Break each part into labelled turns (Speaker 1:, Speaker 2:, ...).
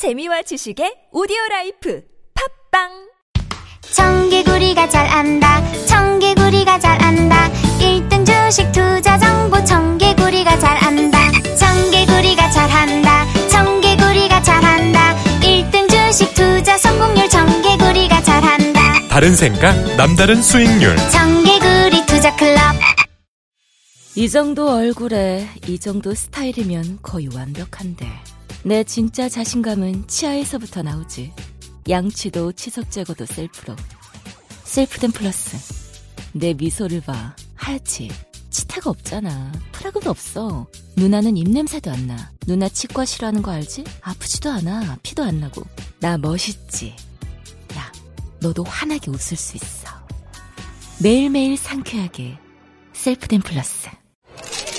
Speaker 1: 재미와 지식의 오디오 라이프. 팟빵!
Speaker 2: 청개구리가 잘 안다. 청개구리가 잘 안다. 1등 주식 투자 정보. 청개구리가 잘 안다. 청개구리가 잘 한다. 청개구리가 잘 한다. 1등 주식 투자 성공률. 청개구리가 잘 한다.
Speaker 3: 다른 생각, 남다른 수익률.
Speaker 2: 청개구리 투자 클럽.
Speaker 4: 이 정도 얼굴에 이 정도 스타일이면 거의 완벽한데 내 진짜 자신감은 치아에서부터 나오지. 양치도 치석 제거도 셀프로. 셀프된 플러스. 내 미소를 봐. 하얗지. 치태가 없잖아. 프라그도 없어. 누나는 입냄새도 안 나. 누나 치과 싫어하는 거 알지? 아프지도 않아. 피도 안 나고. 나 멋있지. 야 너도 환하게 웃을 수 있어. 매일매일 상쾌하게. 셀프된 플러스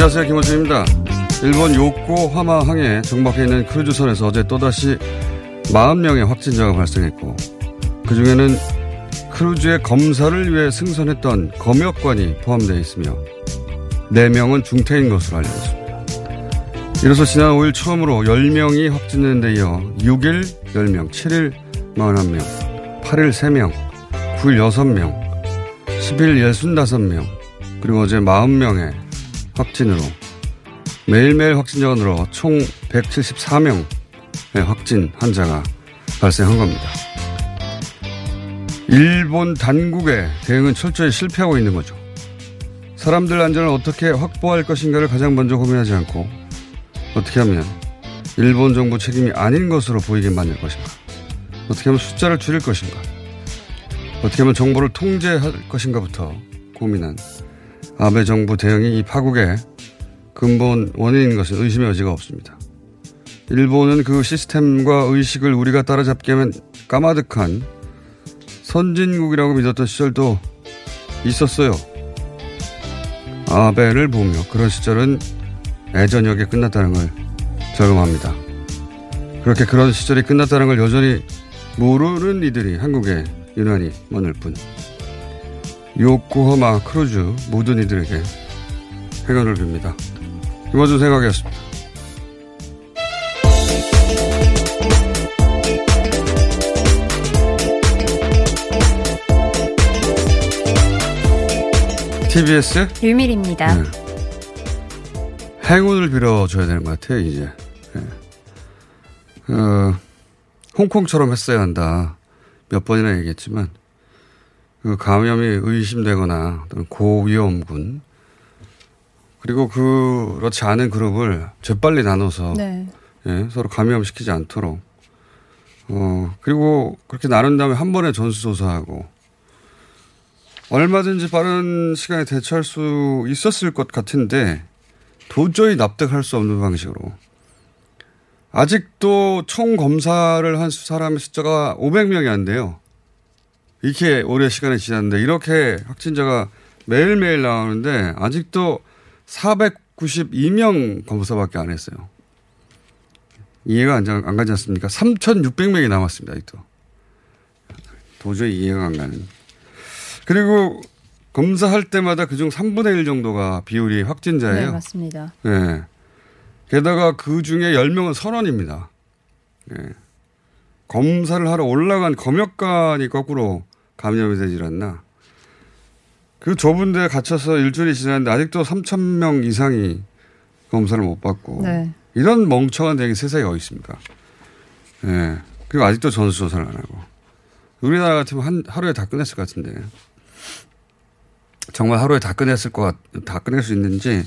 Speaker 5: 안녕하세요. 김호준입니다. 일본 요코하마 항에 정박해 있는 크루즈선에서 어제 또다시 40명의 확진자가 발생했고 그중에는 크루즈의 검사를 위해 승선했던 검역관이 포함되어 있으며 4명은 중태인 것으로 알려졌습니다. 이로써 지난 5일 처음으로 10명이 확진된 데 이어 6일 10명, 7일 41명, 8일 3명, 9일 6명, 10일 65명, 그리고 어제 40명의 확진으로 매일매일 확진자가 늘어 총 174명의 확진 환자가 발생한 겁니다. 일본 당국의 대응은 철저히 실패하고 있는 거죠. 사람들 안전을 어떻게 확보할 것인가를 가장 먼저 고민하지 않고 어떻게 하면 일본 정부 책임이 아닌 것으로 보이게 만들 것인가. 어떻게 하면 숫자를 줄일 것인가. 어떻게 하면 정보를 통제할 것인가부터 고민한 아베 정부 대응이 이 파국의 근본 원인인 것은 의심의 여지가 없습니다. 일본은 그 시스템과 의식을 우리가 따라잡게 하면 까마득한 선진국이라고 믿었던 시절도 있었어요. 아베를 보며 그런 시절은 애저녁에 끝났다는 걸 절감합니다. 그렇게 그런 시절이 끝났다는 걸 여전히 모르는 이들이 한국에 유난히 많을 뿐. 요코하마 크루즈 모든 이들에게 행운을 빕니다. 김어준 생각이었습니다. TBS
Speaker 6: 류밀희입니다.
Speaker 5: 네. 행운을 빌어줘야 되는 것 같아요, 이제. 네. 어, 홍콩처럼 했어야 한다. 몇 번이나 얘기했지만, 그 감염이 의심되거나 또는 고위험군, 그리고 그렇지 않은 그룹을 재빨리 나눠서
Speaker 6: 네.
Speaker 5: 예, 서로 감염시키지 않도록 어 그리고 그렇게 나눈 다음에 한 번에 전수조사하고 얼마든지 빠른 시간에 대처할 수 있었을 것 같은데 도저히 납득할 수 없는 방식으로 아직도 총 검사를 한 사람의 숫자가 500명이 안 돼요. 이렇게 오래 시간이 지났는데 이렇게 확진자가 매일매일 나오는데 아직도 492명 검사밖에 안 했어요. 이해가 안, 가- 안 가지 않습니까? 3,600명이 남았습니다. 아직도. 도저히 이해가 안 가는. 그리고 검사할 때마다 그중 3분의 1 정도가 비율이
Speaker 6: 네,
Speaker 5: 확진자예요.
Speaker 6: 맞습니다.
Speaker 5: 네. 게다가 그 중에 10명은 선원입니다. 네. 검사를 하러 올라간 검역관이 거꾸로 감염이 되질 않나. 그 좁은 데에 갇혀서 일주일이 지났는데 아직도 3,000명 이상이 검사를 못 받고.
Speaker 6: 네.
Speaker 5: 이런 멍청한 대기 세상에 어디 있습니까? 예. 그리고 아직도 전수조사를 안 하고. 우리나라 같으면 한, 하루에 다 끝냈을 것 같은데. 정말 하루에 다 끝냈을 것 같, 다 끝낼 수 있는지.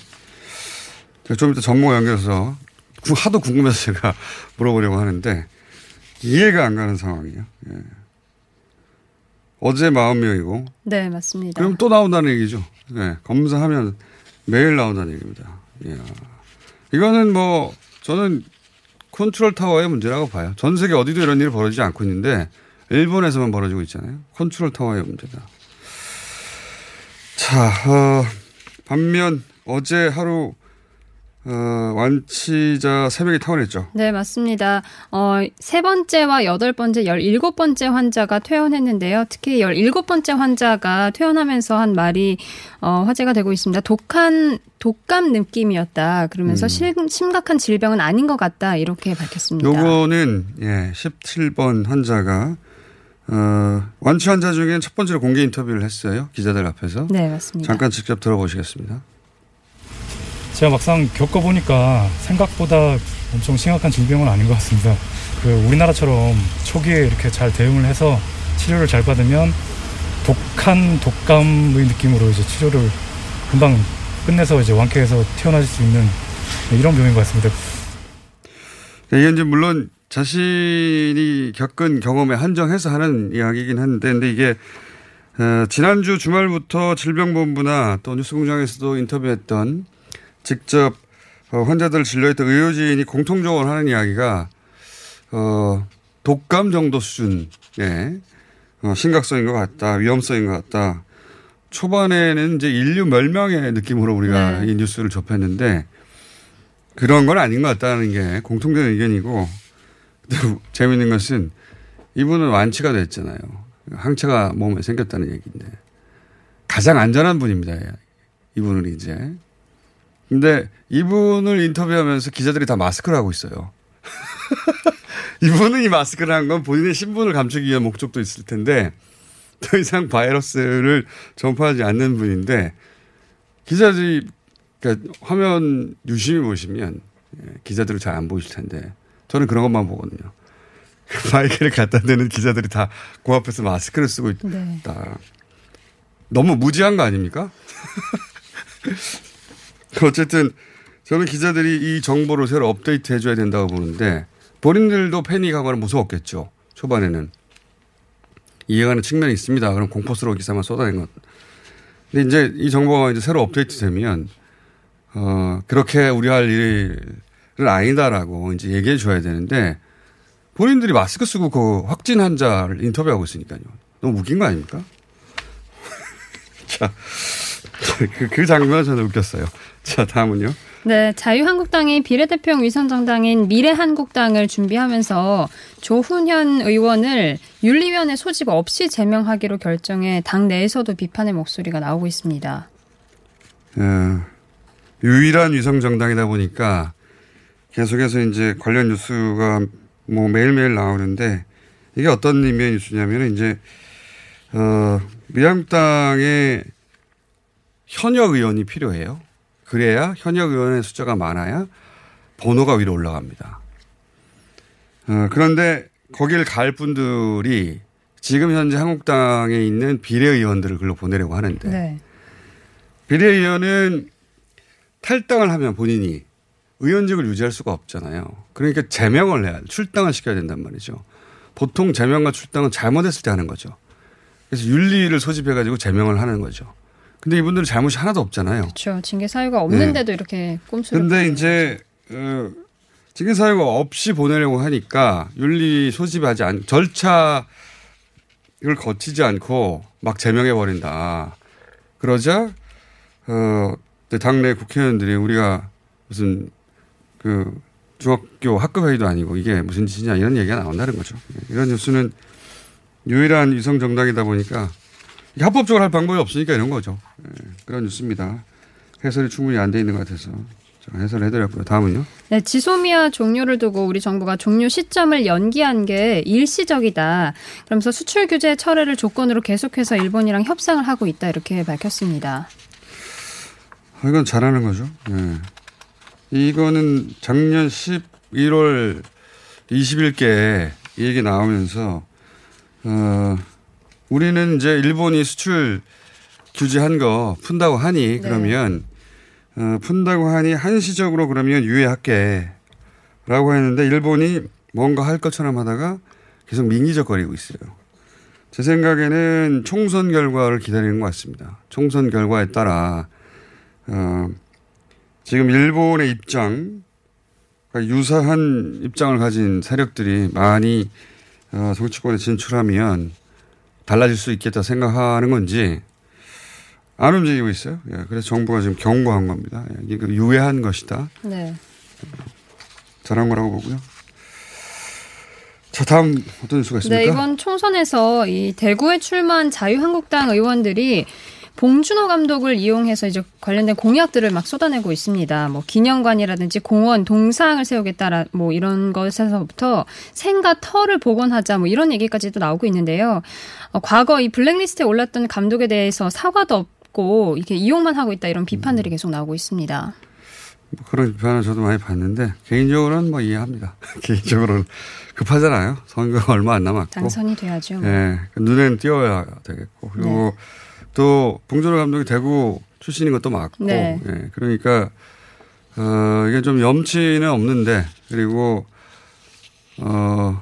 Speaker 5: 제가 좀 이따 전문가 연결해서 구- 하도 궁금해서 제가 물어보려고 하는데 이해가 안 가는 상황이에요. 예. 어제 40명이고
Speaker 6: 네, 맞습니다.
Speaker 5: 그럼 또 나온다는 얘기죠. 네, 검사하면 매일 나온다는 얘기입니다. 이야. 이거는 뭐 저는 컨트롤 타워의 문제라고 봐요. 전 세계 어디도 이런 일이 벌어지지 않고 있는데 일본에서만 벌어지고 있잖아요. 컨트롤 타워의 문제다. 자, 어, 반면 어제 하루 어, 완치자 3명이 퇴원했죠.
Speaker 6: 네, 맞습니다. 어, 세 번째와 여덟 번째, 열일곱 번째 환자가 퇴원했는데요. 특히 열일곱 번째 환자가 퇴원하면서 한 말이 어, 화제가 되고 있습니다. 독한 독감 느낌이었다. 그러면서
Speaker 5: 음.
Speaker 6: 실, 심각한 질병은 아닌 것 같다. 이렇게 밝혔습니다.
Speaker 5: 요거는 예, 17번 환자가 어, 완치 환자 중에 첫 번째로 공개 인터뷰를 했어요. 기자들 앞에서.
Speaker 6: 네, 맞습니다.
Speaker 5: 잠깐 직접 들어보시겠습니다.
Speaker 7: 제가 막상 겪어보니까 생각보다 엄청 심각한 질병은 아닌 것 같습니다. 그 우리나라처럼 초기에 이렇게 잘 대응을 해서 치료를 잘 받으면 독한 독감의 느낌으로 이제 치료를 금방 끝내서 이제 완쾌해서 태어나실 수 있는 이런 병인 것 같습니다.
Speaker 5: 네, 이게 이제 물론 자신이 겪은 경험에 한정해서 하는 이야기이긴 한데, 근데 이게 어, 지난주 주말부터 질병본부나 또 뉴스공장에서도 인터뷰했던 직접 어, 환자들 진료했던 의료진이 공통적으로 하는 이야기가 어, 독감 정도 수준의 어, 심각성인 것 같다, 위험성인 것 같다. 초반에는 이제 인류 멸망의 느낌으로 우리가 이 뉴스를 접했는데 그런 건 아닌 것 같다는 게 공통된 의견이고 재미있는 것은 이분은 완치가 됐잖아요. 항체가 몸에 생겼다는 얘기인데 가장 안전한 분입니다. 이분은 이제. 근데 이분을 인터뷰하면서 기자들이 다 마스크를 하고 있어요. 이분은 이 마스크를 한 건 본인의 신분을 감추기 위한 목적도 있을 텐데 더 이상 바이러스를 전파하지 않는 분인데 기자들이 그러니까 화면 유심히 보시면 예, 기자들을 잘 안 보실 텐데 저는 그런 것만 보거든요. 마이크를 갖다 대는 기자들이 다 그 앞에서 마스크를 쓰고 있다.
Speaker 6: 네.
Speaker 5: 너무 무지한 거 아닙니까? 어쨌든 저는 기자들이 이 정보를 새로 업데이트 해줘야 된다고 보는데 본인들도 패닉하거나 무서웠겠죠. 초반에는. 이해가는 측면이 있습니다. 그럼 공포스러운 기사만 쏟아낸 것. 근데 이제 이 정보가 이제 새로 업데이트 되면, 어, 그렇게 우려할 일은 아니다라고 이제 얘기해 줘야 되는데 본인들이 마스크 쓰고 그 확진 환자를 인터뷰하고 있으니까요. 너무 웃긴 거 아닙니까? 자, 그, 그 장면 저는 웃겼어요. 자, 다음은요.
Speaker 6: 네, 자유한국당이 비례대표용 위선정당인 미래한국당을 준비하면서 조훈현 의원을 윤리위원회 소집 없이 제명하기로 결정해 당 내에서도 비판의 목소리가 나오고 있습니다.
Speaker 5: 어, 유일한 위성 정당이다 보니까 계속해서 이제 관련 뉴스가 뭐 매일매일 나오는데 이게 어떤 의미의 뉴스냐면 이제 어, 미래한국당의 현역 의원이 필요해요. 그래야 현역 의원의 숫자가 많아야 번호가 위로 올라갑니다. 어, 그런데 거길 갈 분들이 지금 현재 한국당에 있는 비례의원들을 글로 보내려고 하는데
Speaker 6: 네.
Speaker 5: 비례의원은 탈당을 하면 본인이 의원직을 유지할 수가 없잖아요. 그러니까 제명을 해야 출당을 시켜야 된단 말이죠. 보통 제명과 출당은 잘못했을 때 하는 거죠. 그래서 윤리를 소집해가지고 제명을 하는 거죠. 근데 이분들은 잘못이 하나도 없잖아요.
Speaker 6: 그렇죠. 징계 사유가 없는데도 네. 이렇게 꼼수를.
Speaker 5: 근데 이제 어, 징계 사유가 없이 보내려고 하니까 윤리 소집하지 않 절차를 거치지 않고 막 제명해 버린다. 그러자 어 당내 국회의원들이 우리가 무슨 그 중학교 학급 회의도 아니고 이게 무슨 짓이냐 이런 얘기가 나온다는 거죠. 이런 뉴스는 유일한 위성 정당이다 보니까 합법적으로 할 방법이 없으니까 이런 거죠. 예, 그런 뉴스입니다. 해설이 충분히 안 돼 있는 것 같아서 해설을 해드렸고요. 다음은요.
Speaker 6: 네, 지소미아 종료를 두고 우리 정부가 종료 시점을 연기한 게 일시적이다. 그러면서 수출 규제 철회를 조건으로 계속해서 일본이랑 협상을 하고 있다 이렇게 밝혔습니다.
Speaker 5: 아, 이건 잘하는 거죠. 네. 이거는 작년 11월 20일께 이 얘기 나오면서 어, 우리는 이제 일본이 수출 규제한 거 푼다고 하니 네. 그러면 어, 푼다고 하니 한시적으로 그러면 유예할게 라고 했는데 일본이 뭔가 할 것처럼 하다가 계속 민기적거리고 있어요. 제 생각에는 총선 결과를 기다리는 것 같습니다. 총선 결과에 따라 어, 지금 일본의 입장, 그러니까 유사한 입장을 가진 세력들이 많이 어, 정치권에 진출하면 달라질 수 있겠다 생각하는 건지 안 움직이고 있어요. 예, 그래서 정부가 지금 경고한 겁니다. 예, 이게 그 유해한 것이다. 네. 잘한 거라고 보고요. 자, 다음 어떤 뉴스가 있습니까?
Speaker 6: 네, 이번 총선에서 이 대구에 출마한 자유한국당 의원들이 봉준호 감독을 이용해서 이제 관련된 공약들을 막 쏟아내고 있습니다. 뭐 기념관이라든지 공원, 동상을 세우겠다라 뭐 이런 것에서부터 생과 터를 복원하자 뭐 이런 얘기까지도 나오고 있는데요. 어, 과거 이 블랙리스트에 올랐던 감독에 대해서 사과도 없고 이렇게 이용만 하고 있다 이런 비판들이 음. 계속 나오고 있습니다.
Speaker 5: 뭐 그런 비판을 저도 많이 봤는데 개인적으로는 뭐 이해합니다. 개인적으로는 급하잖아요. 선거가 얼마 안 남았고
Speaker 6: 당선이 돼야죠.
Speaker 5: 예, 네, 눈에는 띄어야 되겠고 그리고 네. 또 봉준호 감독이 대구 출신인 것도 맞고 네. 예, 그러니까 어, 이게 좀 염치는 없는데 그리고 어,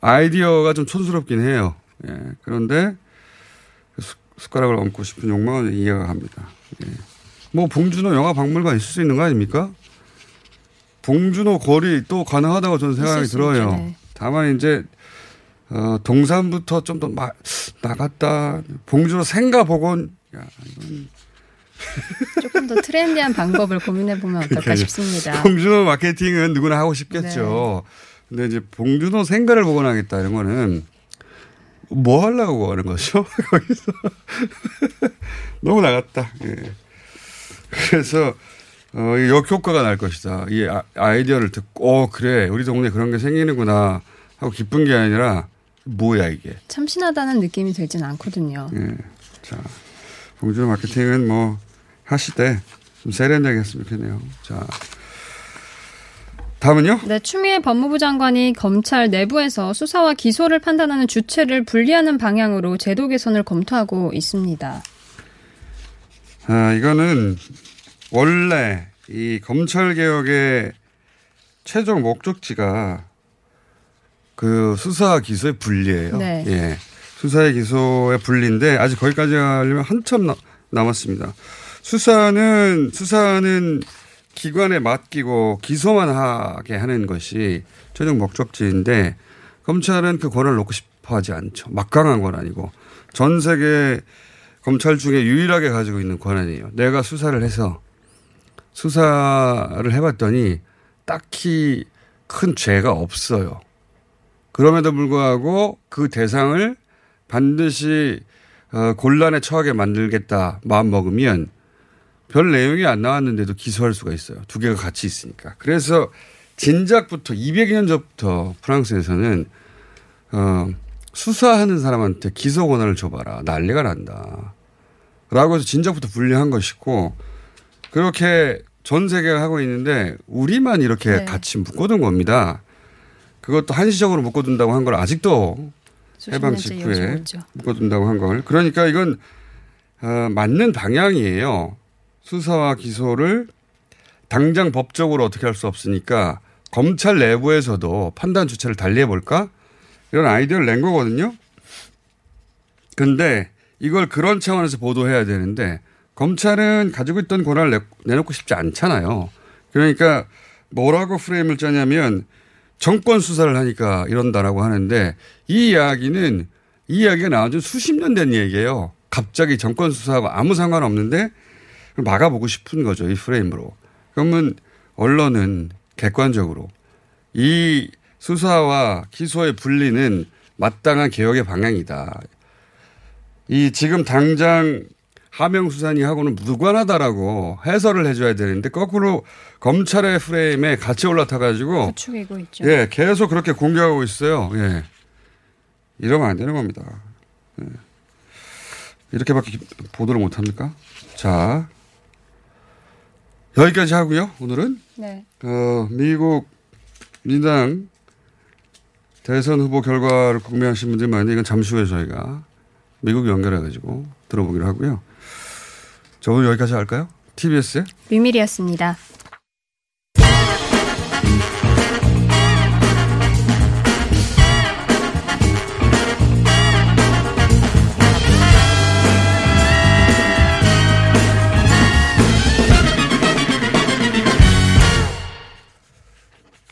Speaker 5: 아이디어가 좀 촌스럽긴 해요. 예, 그런데 숟가락을 얹고 싶은 욕망은 이해가 갑니다. 예. 뭐 봉준호 영화 박물관 있을 수 있는 거 아닙니까? 봉준호 거리 또 가능하다고 저는 생각이 들어요. 네. 다만 이제 어, 동산부터 좀 더 나갔다. 봉준호 생가 복원. 야, 이건.
Speaker 6: 조금 더 트렌디한 방법을 고민해 보면 어떨까 그러니까 싶습니다.
Speaker 5: 봉준호 마케팅은 누구나 하고 싶겠죠. 네. 근데 이제 봉준호 생가를 복원하겠다 이런 거는 뭐 하려고 하는 거죠? 거기서. 너무 나갔다. 예. 그래서 어, 역효과가 날 것이다. 이 아, 아이디어를 듣고, 어, 그래. 우리 동네 그런 게 생기는구나. 하고 기쁜 게 아니라 뭐야 이게.
Speaker 6: 참신하다는 느낌이 들진 않거든요.
Speaker 5: 예. 자, 봉준호 마케팅은 뭐 하시되 좀 세련되게 했으면 좋겠네요. 자. 다음은요?
Speaker 6: 네, 추미애 법무부 장관이 검찰 내부에서 수사와 기소를 판단하는 주체를 분리하는 방향으로 제도 개선을 검토하고 있습니다.
Speaker 5: 아, 이거는 원래 이 검찰 개혁의 최종 목적지가 그 수사 기소의 분리예요. 네. 예. 수사의 기소의 분리인데 아직 거기까지 하려면 한참 나, 남았습니다. 수사는 수사는 기관에 맡기고 기소만 하게 하는 것이 최종 목적지인데 검찰은 그 권한을 놓고 싶어 하지 않죠. 막강한 권한이고 전 세계 검찰 중에 유일하게 가지고 있는 권한이에요. 내가 수사를 해서 수사를 해봤더니 딱히 큰 죄가 없어요. 그럼에도 불구하고 그 대상을 반드시 어, 곤란에 처하게 만들겠다 마음 먹으면 별 내용이 안 나왔는데도 기소할 수가 있어요. 두 개가 같이 있으니까. 그래서 진작부터 200년 전부터 프랑스에서는 어, 수사하는 사람한테 기소 권한을 줘봐라. 난리가 난다. 라고 해서 진작부터 분리한 것이고 그렇게 전 세계가 하고 있는데 우리만 이렇게 네. 같이 묶어둔 겁니다. 그것도 한시적으로 묶어둔다고 한 걸 아직도 해방 직후에 묶어둔다고 한 걸. 그러니까 이건 어, 맞는 방향이에요. 수사와 기소를 당장 법적으로 어떻게 할 수 없으니까 검찰 내부에서도 판단 주체를 달리해 볼까? 이런 아이디어를 낸 거거든요. 근데 이걸 그런 차원에서 보도해야 되는데 검찰은 가지고 있던 권한을 내, 내놓고 싶지 않잖아요. 그러니까 뭐라고 프레임을 짜냐면 정권 수사를 하니까 이런다라고 하는데 이 이야기는 이 이야기가 나온 지 수십 년 된 얘기예요. 갑자기 정권 수사하고 아무 상관없는데 막아보고 싶은 거죠. 이 프레임으로. 그러면 언론은 객관적으로 이 수사와 기소의 분리는 마땅한 개혁의 방향이다. 이 지금 당장 하명수사니하고는 무관하다라고 해설을 해줘야 되는데 거꾸로 검찰의 프레임에 같이 올라타가지고
Speaker 6: 부추기고 있죠.
Speaker 5: 예, 계속 그렇게 공격하고 있어요. 예. 이러면 안 되는 겁니다. 예. 이렇게밖에 보도를 못 합니까? 자, 여기까지 하고요. 오늘은
Speaker 6: 네.
Speaker 5: 어, 미국 민당 대선 후보 결과를 궁금해하신 분들이 많은데 이건 잠시 후에 저희가 미국 연결해가지고 들어보기로 하고요. 저 오늘 여기까지 할까요? TBS의
Speaker 6: 류밀이었습니다.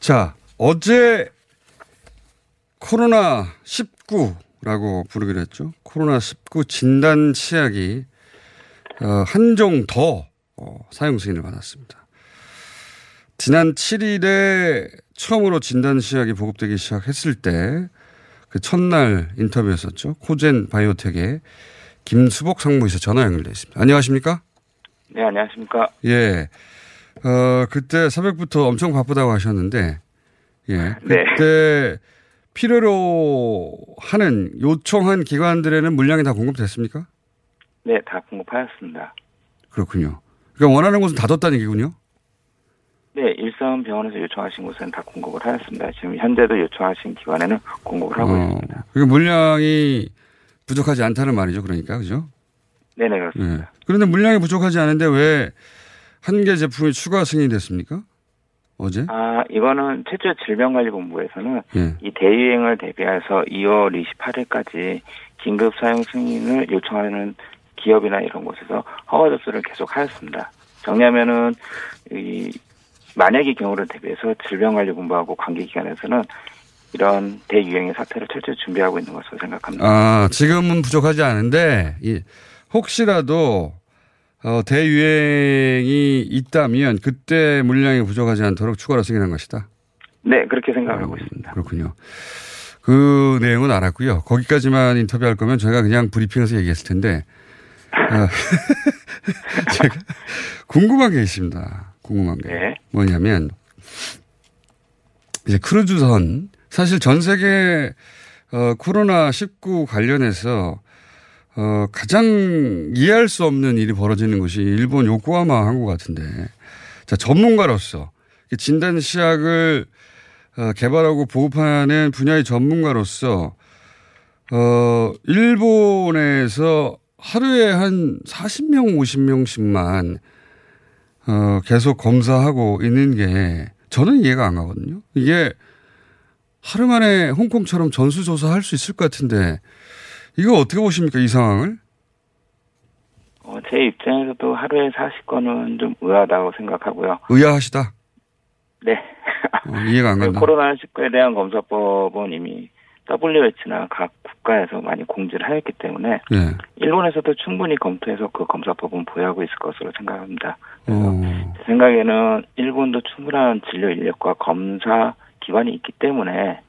Speaker 5: 자, 어제 코로나 19라고 부르기로 했죠. 코로나 19 진단 치약이 어, 한종 더 어, 사용 승인을 받았습니다. 지난 7일에 처음으로 진단 치약이 보급되기 시작했을 때 그 첫날 인터뷰였었죠. 코젠 바이오텍의 김수복 상무이사 전화 연결돼 있습니다. 안녕하십니까?
Speaker 8: 네, 안녕하십니까?
Speaker 5: 예. 어, 그때 새벽부터 엄청 바쁘다고 하셨는데, 예. 그때 필요로 하는 요청한 기관들에는 물량이 다 공급됐습니까?
Speaker 8: 네, 다 공급하였습니다.
Speaker 5: 그렇군요. 그러니까 원하는 곳은 다 뒀다는 얘기군요?
Speaker 8: 네, 일선 병원에서 요청하신 곳은 다 공급을 하였습니다. 지금 현재도 요청하신 기관에는 공급을 하고
Speaker 5: 어,
Speaker 8: 있습니다.
Speaker 5: 그러니까 물량이 부족하지 않다는 말이죠. 그러니까, 그죠?
Speaker 8: 네네, 그렇습니다.
Speaker 5: 예. 그런데 물량이 부족하지 않은데 왜 한 개 제품이 추가 승인이 됐습니까? 어제?
Speaker 8: 아, 이거는 최초 질병관리본부에서는
Speaker 5: 예.
Speaker 8: 이 대유행을 대비해서 2월 28일까지 긴급 사용 승인을 요청하는 기업이나 이런 곳에서 허가 접수를 계속 하였습니다. 정리하면은 이 만약의 경우를 대비해서 질병관리본부하고 관계기관에서는 이런 대유행의 사태를 철저히 준비하고 있는 것으로 생각합니다.
Speaker 5: 아, 지금은 부족하지 않은데, 이, 혹시라도, 어, 대유행이 있다면 그때 물량이 부족하지 않도록 추가로 승인한 것이다.
Speaker 8: 네, 그렇게 생각하고 있습니다.
Speaker 5: 그렇군요. 그 내용은 알았고요. 거기까지만 인터뷰할 거면 저희가 그냥 브리핑에서 얘기했을 텐데, 어, 제가 궁금한 게 있습니다. 궁금한 게.
Speaker 8: 네.
Speaker 5: 뭐냐면, 이제 크루즈선, 사실 전 세계, 어, 코로나 19 관련해서, 어, 가장 이해할 수 없는 일이 벌어지는 것이 일본 요코하마 항구 같은데, 자, 전문가로서, 진단 시약을 어, 개발하고 보급하는 분야의 전문가로서, 어, 일본에서 하루에 한 40명, 50명씩만, 어, 계속 검사하고 있는 게 저는 이해가 안 가거든요. 이게 하루 만에 홍콩처럼 전수조사 할 수 있을 것 같은데 이거 어떻게 보십니까? 이 상황을?
Speaker 8: 어, 제 입장에서도 하루에 40건은 좀 의아하다고 생각하고요.
Speaker 5: 의아하시다?
Speaker 8: 네.
Speaker 5: 어, 이해가 안 간다.
Speaker 8: 코로나19에 대한 검사법은 이미 WH나 각 국가에서 많이 공지를 하였기 때문에
Speaker 5: 예.
Speaker 8: 일본에서도 충분히 검토해서 그 검사법은 보유하고 있을 것으로 생각합니다.
Speaker 5: 어,
Speaker 8: 제 생각에는 일본도 충분한 진료 인력과 검사 기관이 있기 때문에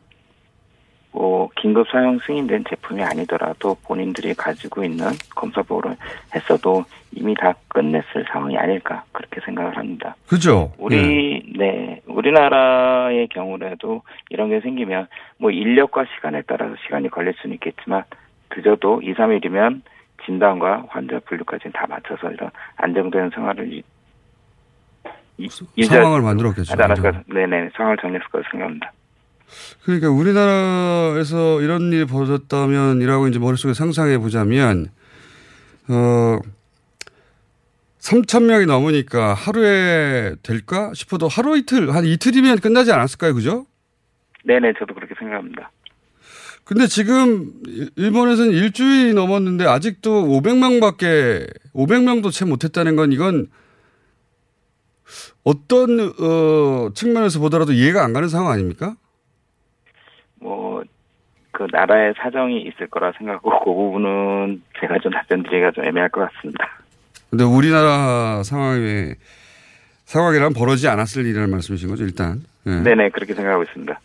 Speaker 8: 뭐 긴급 사용 승인된 제품이 아니더라도 본인들이 가지고 있는 검사법을 했어도 이미 다 끝냈을 상황이 아닐까 그렇게 생각을 합니다.
Speaker 5: 그죠?
Speaker 8: 우리
Speaker 5: 예.
Speaker 8: 네 우리나라의 경우라도 이런 게 생기면 뭐 인력과 시간에 따라서 시간이 걸릴 수는 있겠지만 늦어도 2, 3일이면 진단과 환자 분류까지 다 맞춰서 이런 안정된 생활을 유- 유-
Speaker 5: 상황을 만들었겠죠.
Speaker 8: 않을까 네네 상황을 정리했을 거라 생각합니다.
Speaker 5: 그러니까 우리나라에서 이런 일이 벌어졌다면이라고 이제 머릿속에 상상해 보자면, 어, 3천 명이 넘으니까 하루에 될까 싶어도 하루 이틀 한 이틀이면 끝나지 않았을까요, 그죠?
Speaker 8: 네네, 저도 그렇게 생각합니다.
Speaker 5: 근데 지금 일본에서는 일주일이 넘었는데 아직도 500명밖에 500명도 채 못했다는 건 이건 어떤 어, 측면에서 보더라도 이해가 안 가는 상황 아닙니까?
Speaker 8: 뭐, 그 나라의 사정이 있을 거라 생각하고 그 부분은 제가 좀 답변 드리기가 좀 애매할 것 같습니다.
Speaker 5: 근데 우리나라 상황에 상황이란 벌어지지 않았을 일이라는 말씀이신 거죠, 일단. 네.
Speaker 8: 네네, 그렇게 생각하고 있습니다.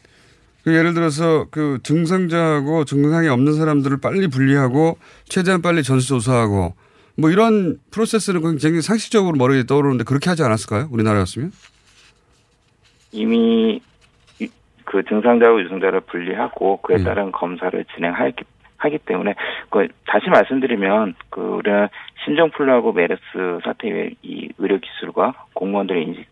Speaker 5: 그 예를 들어서 그 증상자하고 증상이 없는 사람들을 빨리 분리하고 최대한 빨리 전수조사하고 뭐 이런 프로세스는 굉장히 상식적으로 머리에 떠오르는데 그렇게 하지 않았을까요? 우리나라였으면?
Speaker 8: 이미 그 증상자와 유증자를 분리하고 그에 따른 검사를 진행하기 하기 때문에 그 다시 말씀드리면 그 우리는 신종플루하고 메르스 사태 이후에 이 의료 기술과 공무원들의 인식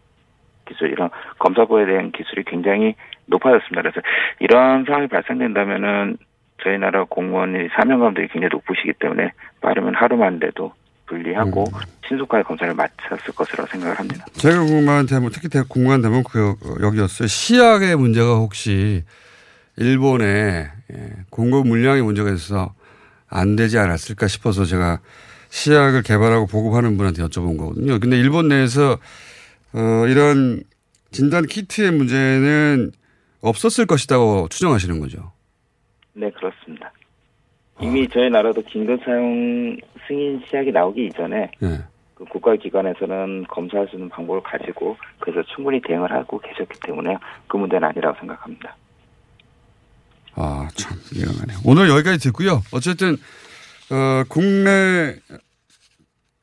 Speaker 8: 기술 이런 검사법에 대한 기술이 굉장히 높아졌습니다. 그래서 이런 상황이 발생된다면은 저희 나라 공무원이 사명감들이 굉장히 높으시기 때문에 빠르면 하루만 돼도 분리하고
Speaker 5: 음.
Speaker 8: 신속하게 검사를 마쳤을 것이라고 생각을 합니다.
Speaker 5: 제가 궁금한 대목, 특히 대- 궁금한 대목은 그, 여기였어요. 시약의 문제가 혹시 일본에 예, 공급 물량의 문제가 있어서 안 되지 않았을까 싶어서 제가 시약을 개발하고 보급하는 분한테 여쭤본 거거든요. 근데 일본 내에서 어, 이런 진단 키트의 문제는 없었을 것이라고 추정하시는 거죠.
Speaker 8: 네, 그렇습니다. 이미 저희 나라도 긴급 사용 승인 시약이 나오기 이전에
Speaker 5: 예.
Speaker 8: 그 국가기관에서는 검사할 수 있는 방법을 가지고 그래서 충분히 대응을 하고 계셨기 때문에 그 문제는 아니라고 생각합니다.
Speaker 5: 아, 참, 이해가 가네요. 오늘 여기까지 듣고요. 어쨌든, 어, 국내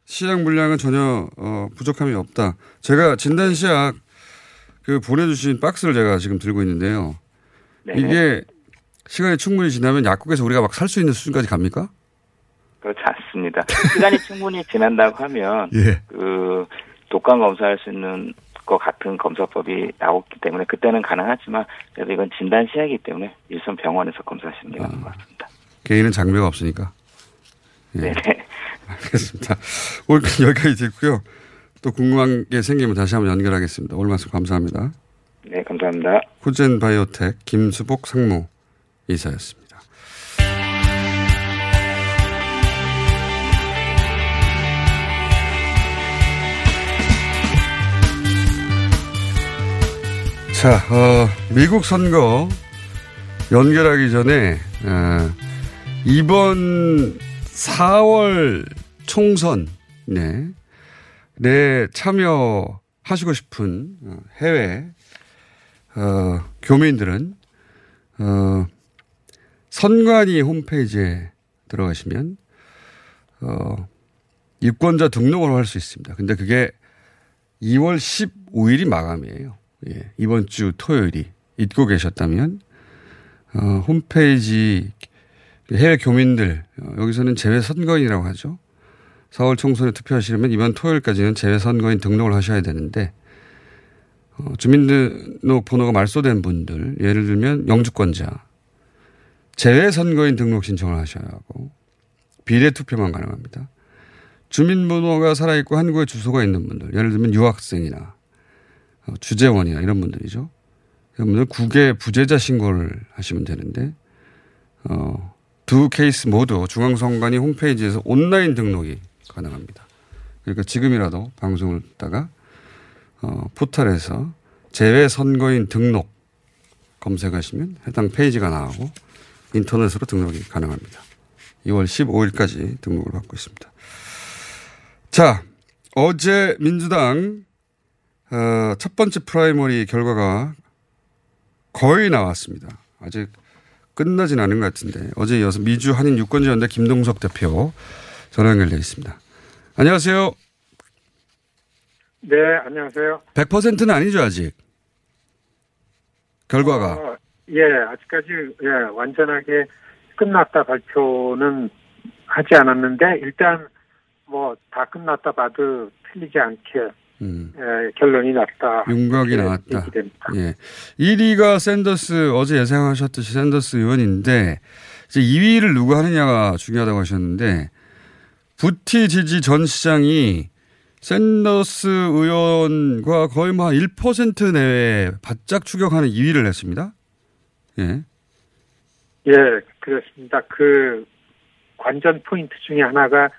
Speaker 5: 시약 물량은 전혀, 어, 부족함이 없다. 제가 진단 시약 그 보내주신 박스를 제가 지금 들고 있는데요.
Speaker 8: 네.
Speaker 5: 이게 시간이 충분히 지나면 약국에서 우리가 막 살 수 있는 수준까지 갑니까?
Speaker 8: 그렇지 않습니다. 시간이 충분히 지난다고 하면
Speaker 5: 예.
Speaker 8: 그 독감 검사할 수 있는 것 같은 검사법이 나왔기 때문에 그때는 가능하지만 그래도 이건 진단 시약이기 때문에 일선 병원에서 검사하시는 게 맞는 것 같습니다.
Speaker 5: 개인은 장벽 없으니까. 예.
Speaker 8: 네.
Speaker 5: 알겠습니다. 오늘 여기까지 듣고요. 또 궁금한 게 생기면 다시 한번 연결하겠습니다. 오늘 말씀 감사합니다.
Speaker 8: 네, 감사합니다.
Speaker 5: 후젠 바이오텍 김수복 상무 이사였습니다. 자, 어, 미국 선거 연결하기 전에 어, 이번 4월 총선 네, 내 참여하시고 싶은 어, 해외 어, 교민들은 어, 선관위 홈페이지에 들어가시면 어, 유권자 등록을 할 수 있습니다. 근데 그게 2월 15일이 마감이에요. 예, 이번 주 토요일이 잊고 계셨다면 어, 홈페이지 해외 교민들 어, 여기서는 재외 선거인이라고 하죠. 4월 총선에 투표하시려면 이번 토요일까지는 재외 선거인 등록을 하셔야 되는데 어, 주민등록 번호가 말소된 분들 예를 들면 영주권자 재외 선거인 등록 신청을 하셔야 하고 비례 투표만 가능합니다. 주민번호가 살아있고 한국에 주소가 있는 분들 예를 들면 유학생이나 어, 주재원이나 이런 분들이죠. 이런 분들 국외 부재자 신고를 하시면 되는데 어, 두 케이스 모두 중앙선관위 홈페이지에서 온라인 등록이 가능합니다. 그러니까 지금이라도 방송을 듣다가 어, 포털에서 재외 선거인 등록 검색하시면 해당 페이지가 나오고 인터넷으로 등록이 가능합니다. 2월 15일까지 등록을 받고 있습니다. 자, 어제 민주당 어, 첫 번째 primary 결과가 거의 나왔습니다. 아직 끝나진 않은 것 같은데 어제 이어서 미주 한인 유권자연대 김동석 대표 전화 연결되어 있습니다. 안녕하세요.
Speaker 9: 네, 안녕하세요.
Speaker 5: 100%는 아니죠 아직 결과가
Speaker 9: 어, 예, 아직까지 예, 완전하게 끝났다 발표는 하지 않았는데 일단 뭐 다 끝났다 봐도 틀리지 않게
Speaker 5: 음,
Speaker 9: 예, 결론이 났다.
Speaker 5: 윤곽이
Speaker 9: 이렇게
Speaker 5: 나왔다. 예. 1위가 샌더스 어제 예상하셨듯이 샌더스 의원인데 이제 2위를 누가 하느냐가 중요하다고 하셨는데 부티 지지 전 시장이 샌더스 의원과 거의 뭐1% 내외 바짝 추격하는 2위를 했습니다. 예.
Speaker 9: 예, 그렇습니다. 그 관전 포인트 중에 하나가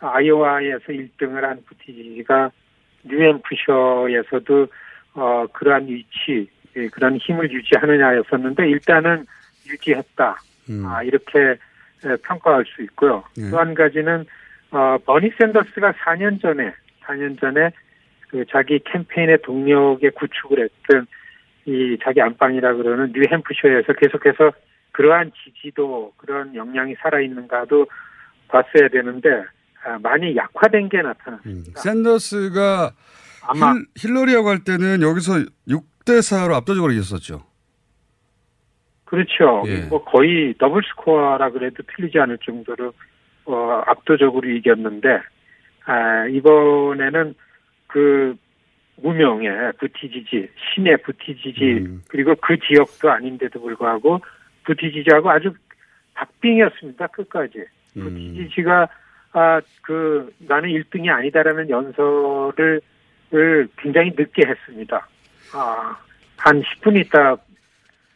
Speaker 9: 아이오와에서 1등을 한 부티지가 뉴햄프셔에서도 어, 그러한 위치, 예, 그런 힘을 유지하느냐였었는데 일단은 유지했다.
Speaker 5: 음.
Speaker 9: 아, 이렇게 예, 평가할 수 있고요.
Speaker 5: 예.
Speaker 9: 또한 가지는 어, 버니 샌더스가 4년 전에 4년 전에 그 자기 캠페인의 동력에 구축을 했던 이 자기 안방이라 그러는 뉴햄프셔에서 계속해서 그러한 지지도 그런 역량이 살아있는가도 봤어야 되는데 아, 많이 약화된 게 나타났습니다.
Speaker 5: 샌더스가
Speaker 9: 아마-
Speaker 5: 힐, 힐러리하고 할 때는 여기서 6대 4로 압도적으로 이겼었죠.
Speaker 9: 그렇죠.
Speaker 5: 예.
Speaker 9: 뭐 거의 double score라 그래도 틀리지 않을 정도로 어, 압도적으로 이겼는데 아, 이번에는 그 무명의 부티지지, 신의 부티지지 그리고 그 지역도 아닌데도 불구하고 부티지지하고 아주 박빙이었습니다. 끝까지. 부티지지가 아, 그 나는 1등이 아니다라는 연설을 을 굉장히 늦게 했습니다. 아, 한 10분 있다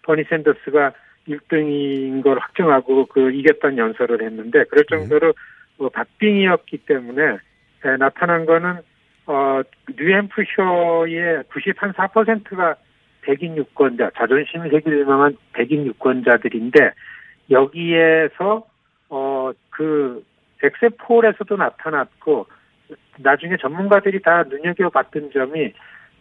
Speaker 9: 버니 샌더스가 1등인 걸 확정하고 그 이겼다는 연설을 했는데 그럴 정도로 뭐 박빙이었기 때문에 에, 나타난 거는 어 뉴햄프셔의 94%가 백인 유권자 자존심 세계로 유명한 백인 유권자들인데 여기에서 어 그 엑세폴에서도 나타났고 나중에 전문가들이 다 눈여겨봤던 점이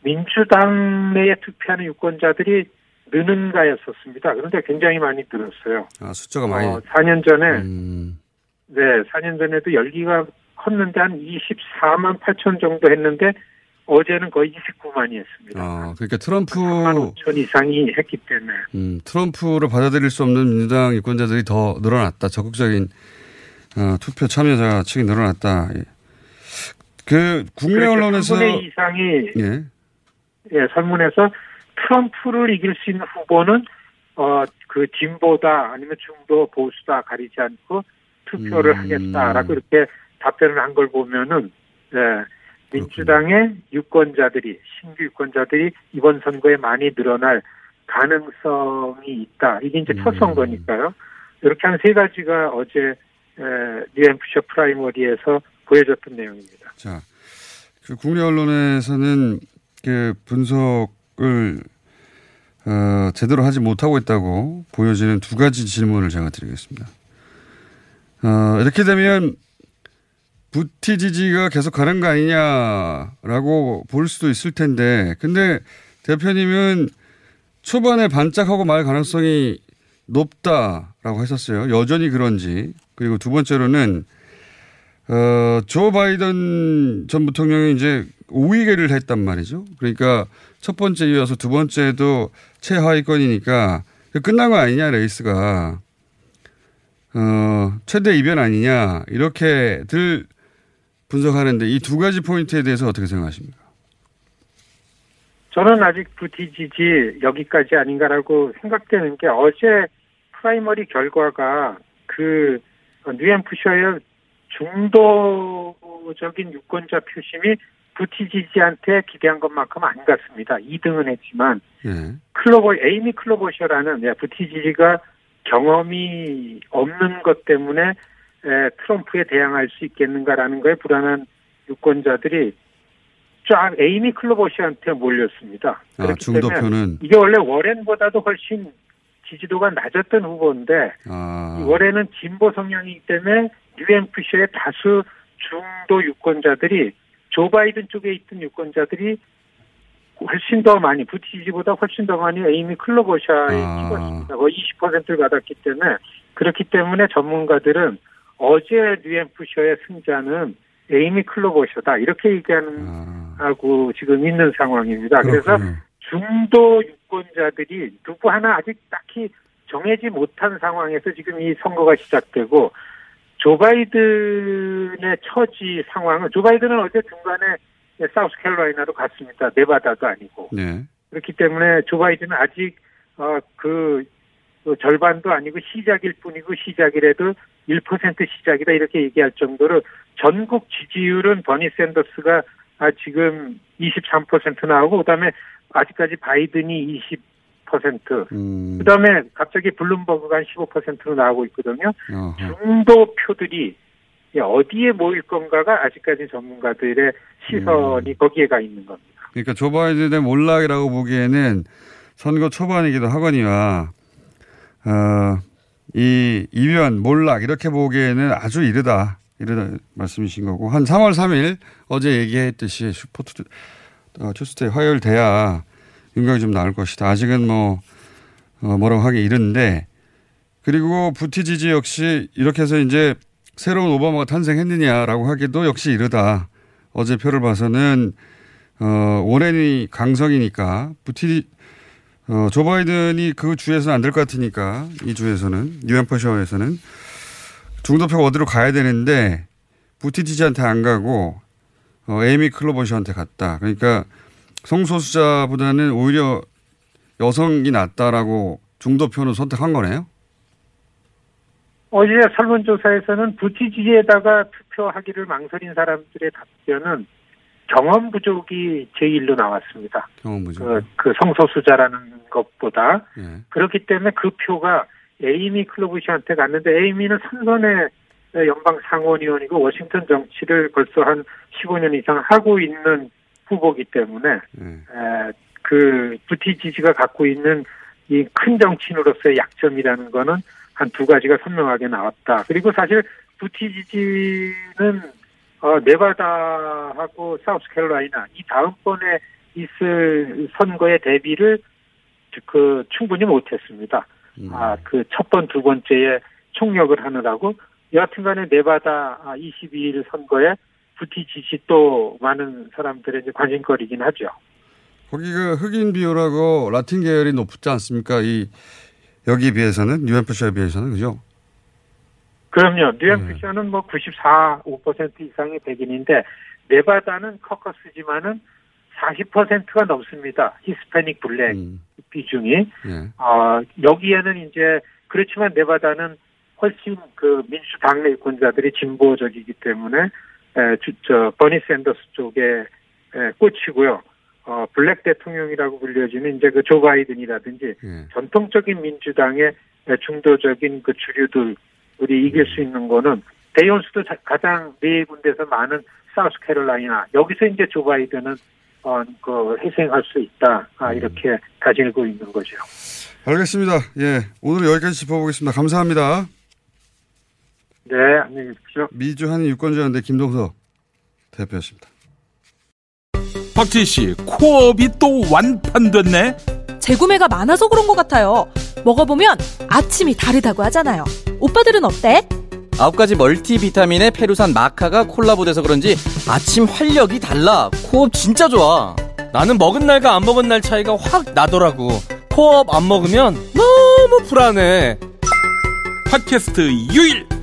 Speaker 9: 민주당 내에 투표하는 유권자들이 느는가였었습니다. 그런데 굉장히 많이 늘었어요.
Speaker 5: 아, 숫자가 많이.
Speaker 9: 어, 4년 전에
Speaker 5: 음.
Speaker 9: 네, 4년 전에도 열기가 컸는데 한 24만 8천 정도 했는데 어제는 거의 29만이 했습니다.
Speaker 5: 아, 그러니까 트럼프
Speaker 9: 5천 이상이 했기 때문에
Speaker 5: 음, 트럼프를 받아들일 수 없는 민주당 유권자들이 더 늘어났다. 적극적인 어, 투표 참여자 측이 늘어났다. 예. 그 국내
Speaker 9: 그렇죠.
Speaker 5: 언론에서
Speaker 9: 3분의 이상이
Speaker 5: 예.
Speaker 9: 예, 설문에서 트럼프를 이길 수 있는 후보는 어, 그 진보다 아니면 중도 보수다 가리지 않고 투표를
Speaker 5: 음.
Speaker 9: 하겠다라고 이렇게 답변을 한 걸 보면은 예, 민주당의 유권자들이 신규 유권자들이 이번 선거에 많이 늘어날 가능성이 있다. 이게 이제 첫 선거니까요. 이렇게 한 세 가지가 어제 에, 뉴햄프셔 프라이머리에서 보여줬던 내용입니다.
Speaker 5: 자, 그 국내 언론에서는 그 분석을 어, 제대로 하지 못하고 있다고 보여지는 두 가지 질문을 제가 드리겠습니다. 어, 이렇게 되면 부티 지지가 계속 가는 거 아니냐라고 볼 수도 있을 텐데, 근데 대표님은 초반에 반짝하고 말 가능성이 높다라고 했었어요. 여전히 그런지. 그리고 두 번째로는 어, 조 바이든 전 부통령이 이제 5위를 했단 말이죠. 그러니까 첫 번째 이어서 두 번째도 최하위권이니까 끝난 거 아니냐, 레이스가. 어, 최대 이변 아니냐, 이렇게들 분석하는데 이 두 가지 포인트에 대해서 어떻게 생각하십니까?
Speaker 9: 저는 아직 부티지지 여기까지 아닌가라고 생각되는 게 어제 primary 결과가 그 뉴햄프셔의 중도적인 유권자 표심이 부티지지한테 기대한 것만큼 안 갔습니다. 2등은 했지만
Speaker 5: 예.
Speaker 9: 클로버 에이미 클로버샤라는 예, 부티지지가 경험이 없는 것 때문에 에, 트럼프에 대항할 수 있겠는가라는 거에 불안한 유권자들이 쫙 에이미 클로버샤한테 몰렸습니다.
Speaker 5: 아, 중도표는.
Speaker 9: 이게 원래 워렌보다도 훨씬 지지도가 낮았던 후보인데
Speaker 5: 아,
Speaker 9: 이 워렌은 진보 성향이기 때문에 뉴햄프셔의 다수 중도 유권자들이 조 바이든 쪽에 있던 유권자들이 훨씬 더 많이 부티지보다 훨씬 더 많이 에이미 클로버샤에
Speaker 5: 아.
Speaker 9: 찍었습니다. 거의 20%를 받았기 때문에 그렇기 때문에 전문가들은 어제 뉴햄프셔의 승자는 에이미 클로버셔다 이렇게 얘기하는 하고 지금 있는 상황입니다. 그래서
Speaker 5: 그렇군요.
Speaker 9: 중도 유권자들이 누구 하나 아직 딱히 정해지 못한 상황에서 지금 이 선거가 시작되고 조 바이든의 처지 상황은 조 바이든은 어제 중간에 사우스캐롤라이나로 갔습니다. 네바다도 아니고
Speaker 5: 네.
Speaker 9: 그렇기 때문에 조 바이든은 아직 어그 그 절반도 아니고 시작일 뿐이고 시작이라도 1% 시작이다 이렇게 얘기할 정도로 전국 지지율은 버니 샌더스가 아, 지금 23% 나오고 그다음에 아직까지 바이든이 20%.
Speaker 5: 음.
Speaker 9: 그 다음에 갑자기 블룸버그가 한 15%로 나오고 있거든요.
Speaker 5: 어허.
Speaker 9: 중도 표들이 어디에 모일 건가가 아직까지 전문가들의 시선이 거기에 가 있는 겁니다.
Speaker 5: 그러니까 조 바이든의 몰락이라고 보기에는 선거 초반이기도 하거니와 어, 이 이변 몰락 이렇게 보기에는 아주 이르다 이르다 말씀이신 거고 한 3월 3일 어제 얘기했듯이 Super Tue 어, Tuesday 화요일 돼야 윤곽이 좀 나올 것이다. 아직은 뭐 어, 뭐라고 하기 이른데 그리고 부티지지 역시 이렇게 해서 이제 새로운 오바마가 탄생했느냐라고 하기도 역시 이르다. 어제 표를 봐서는 어, 워렌이 강성이니까 부티 어, 조 바이든이 그 주에서는 안 될 것 같으니까 이 주에서는 뉴햄프셔에서는 중도표가 어디로 가야 되는데 부티지지한테 안 가고 어, 에이미 클로버셔한테 갔다. 그러니까 성소수자보다는 오히려 여성이 낫다라고 중도표는 선택한 거네요.
Speaker 9: 어제 설문조사에서는 부티지지에다가 투표하기를 망설인 사람들의 답변은 경험 부족이 제일로 나왔습니다.
Speaker 5: 경험 부족.
Speaker 9: 그, 그 성소수자라는 것보다
Speaker 5: 예.
Speaker 9: 그렇기 때문에 그 표가 에이미 클로부시한테 갔는데 에이미는 삼선의 연방 상원의원이고 워싱턴 정치를 벌써 한 15년 이상 하고 있는 후보기 때문에
Speaker 5: 예.
Speaker 9: 에, 그 부티 지지가 갖고 있는 이 큰 정치인으로서의 약점이라는 거는 한 두 가지가 선명하게 나왔다. 그리고 사실 부티 지지는 어, 네바다하고 사우스캐롤라이나 이 다음번에 있을 선거의 대비를 그 충분히 못했습니다. 아, 그 첫 번, 두 번째에 총력을 하느라고 여하튼간에 네바다 22일 선거에 부티지지 또 많은 사람들의 관심거리긴 하죠.
Speaker 5: 거기가 흑인 비율하고 라틴 계열이 높지 않습니까? 이 여기에 비해서는 뉴햄프셔에 비해서는 그죠?
Speaker 9: 그럼요. 뉴햄프셔는 뭐 94, 5% 이상이 백인인데 네바다는 caucus지만은 40%가 넘습니다. Hispanic black 비중이.
Speaker 5: 예.
Speaker 9: 어, 여기에는 이제 그렇지만 네바다는 훨씬 그 민주당 유권자들이 진보적이기 때문에 에, 주, 저 버니 샌더스 쪽에 에, 꽂히고요. 어, black 대통령이라고 불려지는 이제 그 조 바이든이라든지 전통적인 민주당의 에, 중도적인 그 주류들 우리 이길 수 있는 거는 대연수도 자- 가장 네 군데서 많은 사우스캐롤라이나 여기서 이제 조 바이든은 어, 그 희생할 수 있다 아, 이렇게 가지고 있는 거죠.
Speaker 5: 알겠습니다. 예. 오늘 여기까지 짚어보겠습니다. 감사합니다.
Speaker 9: 네, 안녕히 계십시오.
Speaker 5: 미주 한인 유권자연대 김동석 대표였습니다.
Speaker 3: 박지희 씨, 코업이 또 완판됐네?
Speaker 1: 재구매가 많아서 그런 것 같아요. 먹어보면 아침이 다르다고 하잖아요. 오빠들은 어때?
Speaker 10: 아홉 가지 multivitamin의 페루산 마카가 콜라보돼서 그런지 아침 활력이 달라. 코업 진짜 좋아. 나는 먹은 날과 안 먹은 날 차이가 확 나더라고. 코업 안 먹으면 너무 불안해.
Speaker 3: 팟캐스트 유일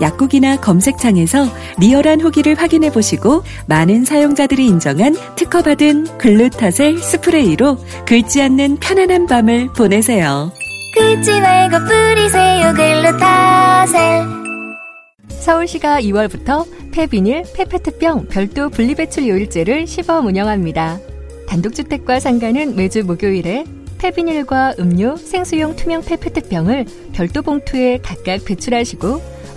Speaker 11: 약국이나 검색창에서 리얼한 후기를 확인해 보시고 많은 사용자들이 인정한 특허받은 글루타셀 스프레이로 긁지 않는 편안한 밤을 보내세요.
Speaker 2: 긁지 말고 뿌리세요 글루타셀
Speaker 12: 서울시가 2월부터 폐비닐, 폐페트병 별도 분리배출 요일제를 시범 운영합니다. 단독주택과 상가는 매주 목요일에 폐비닐과 음료, 생수용 투명 폐페트병을 별도 봉투에 각각 배출하시고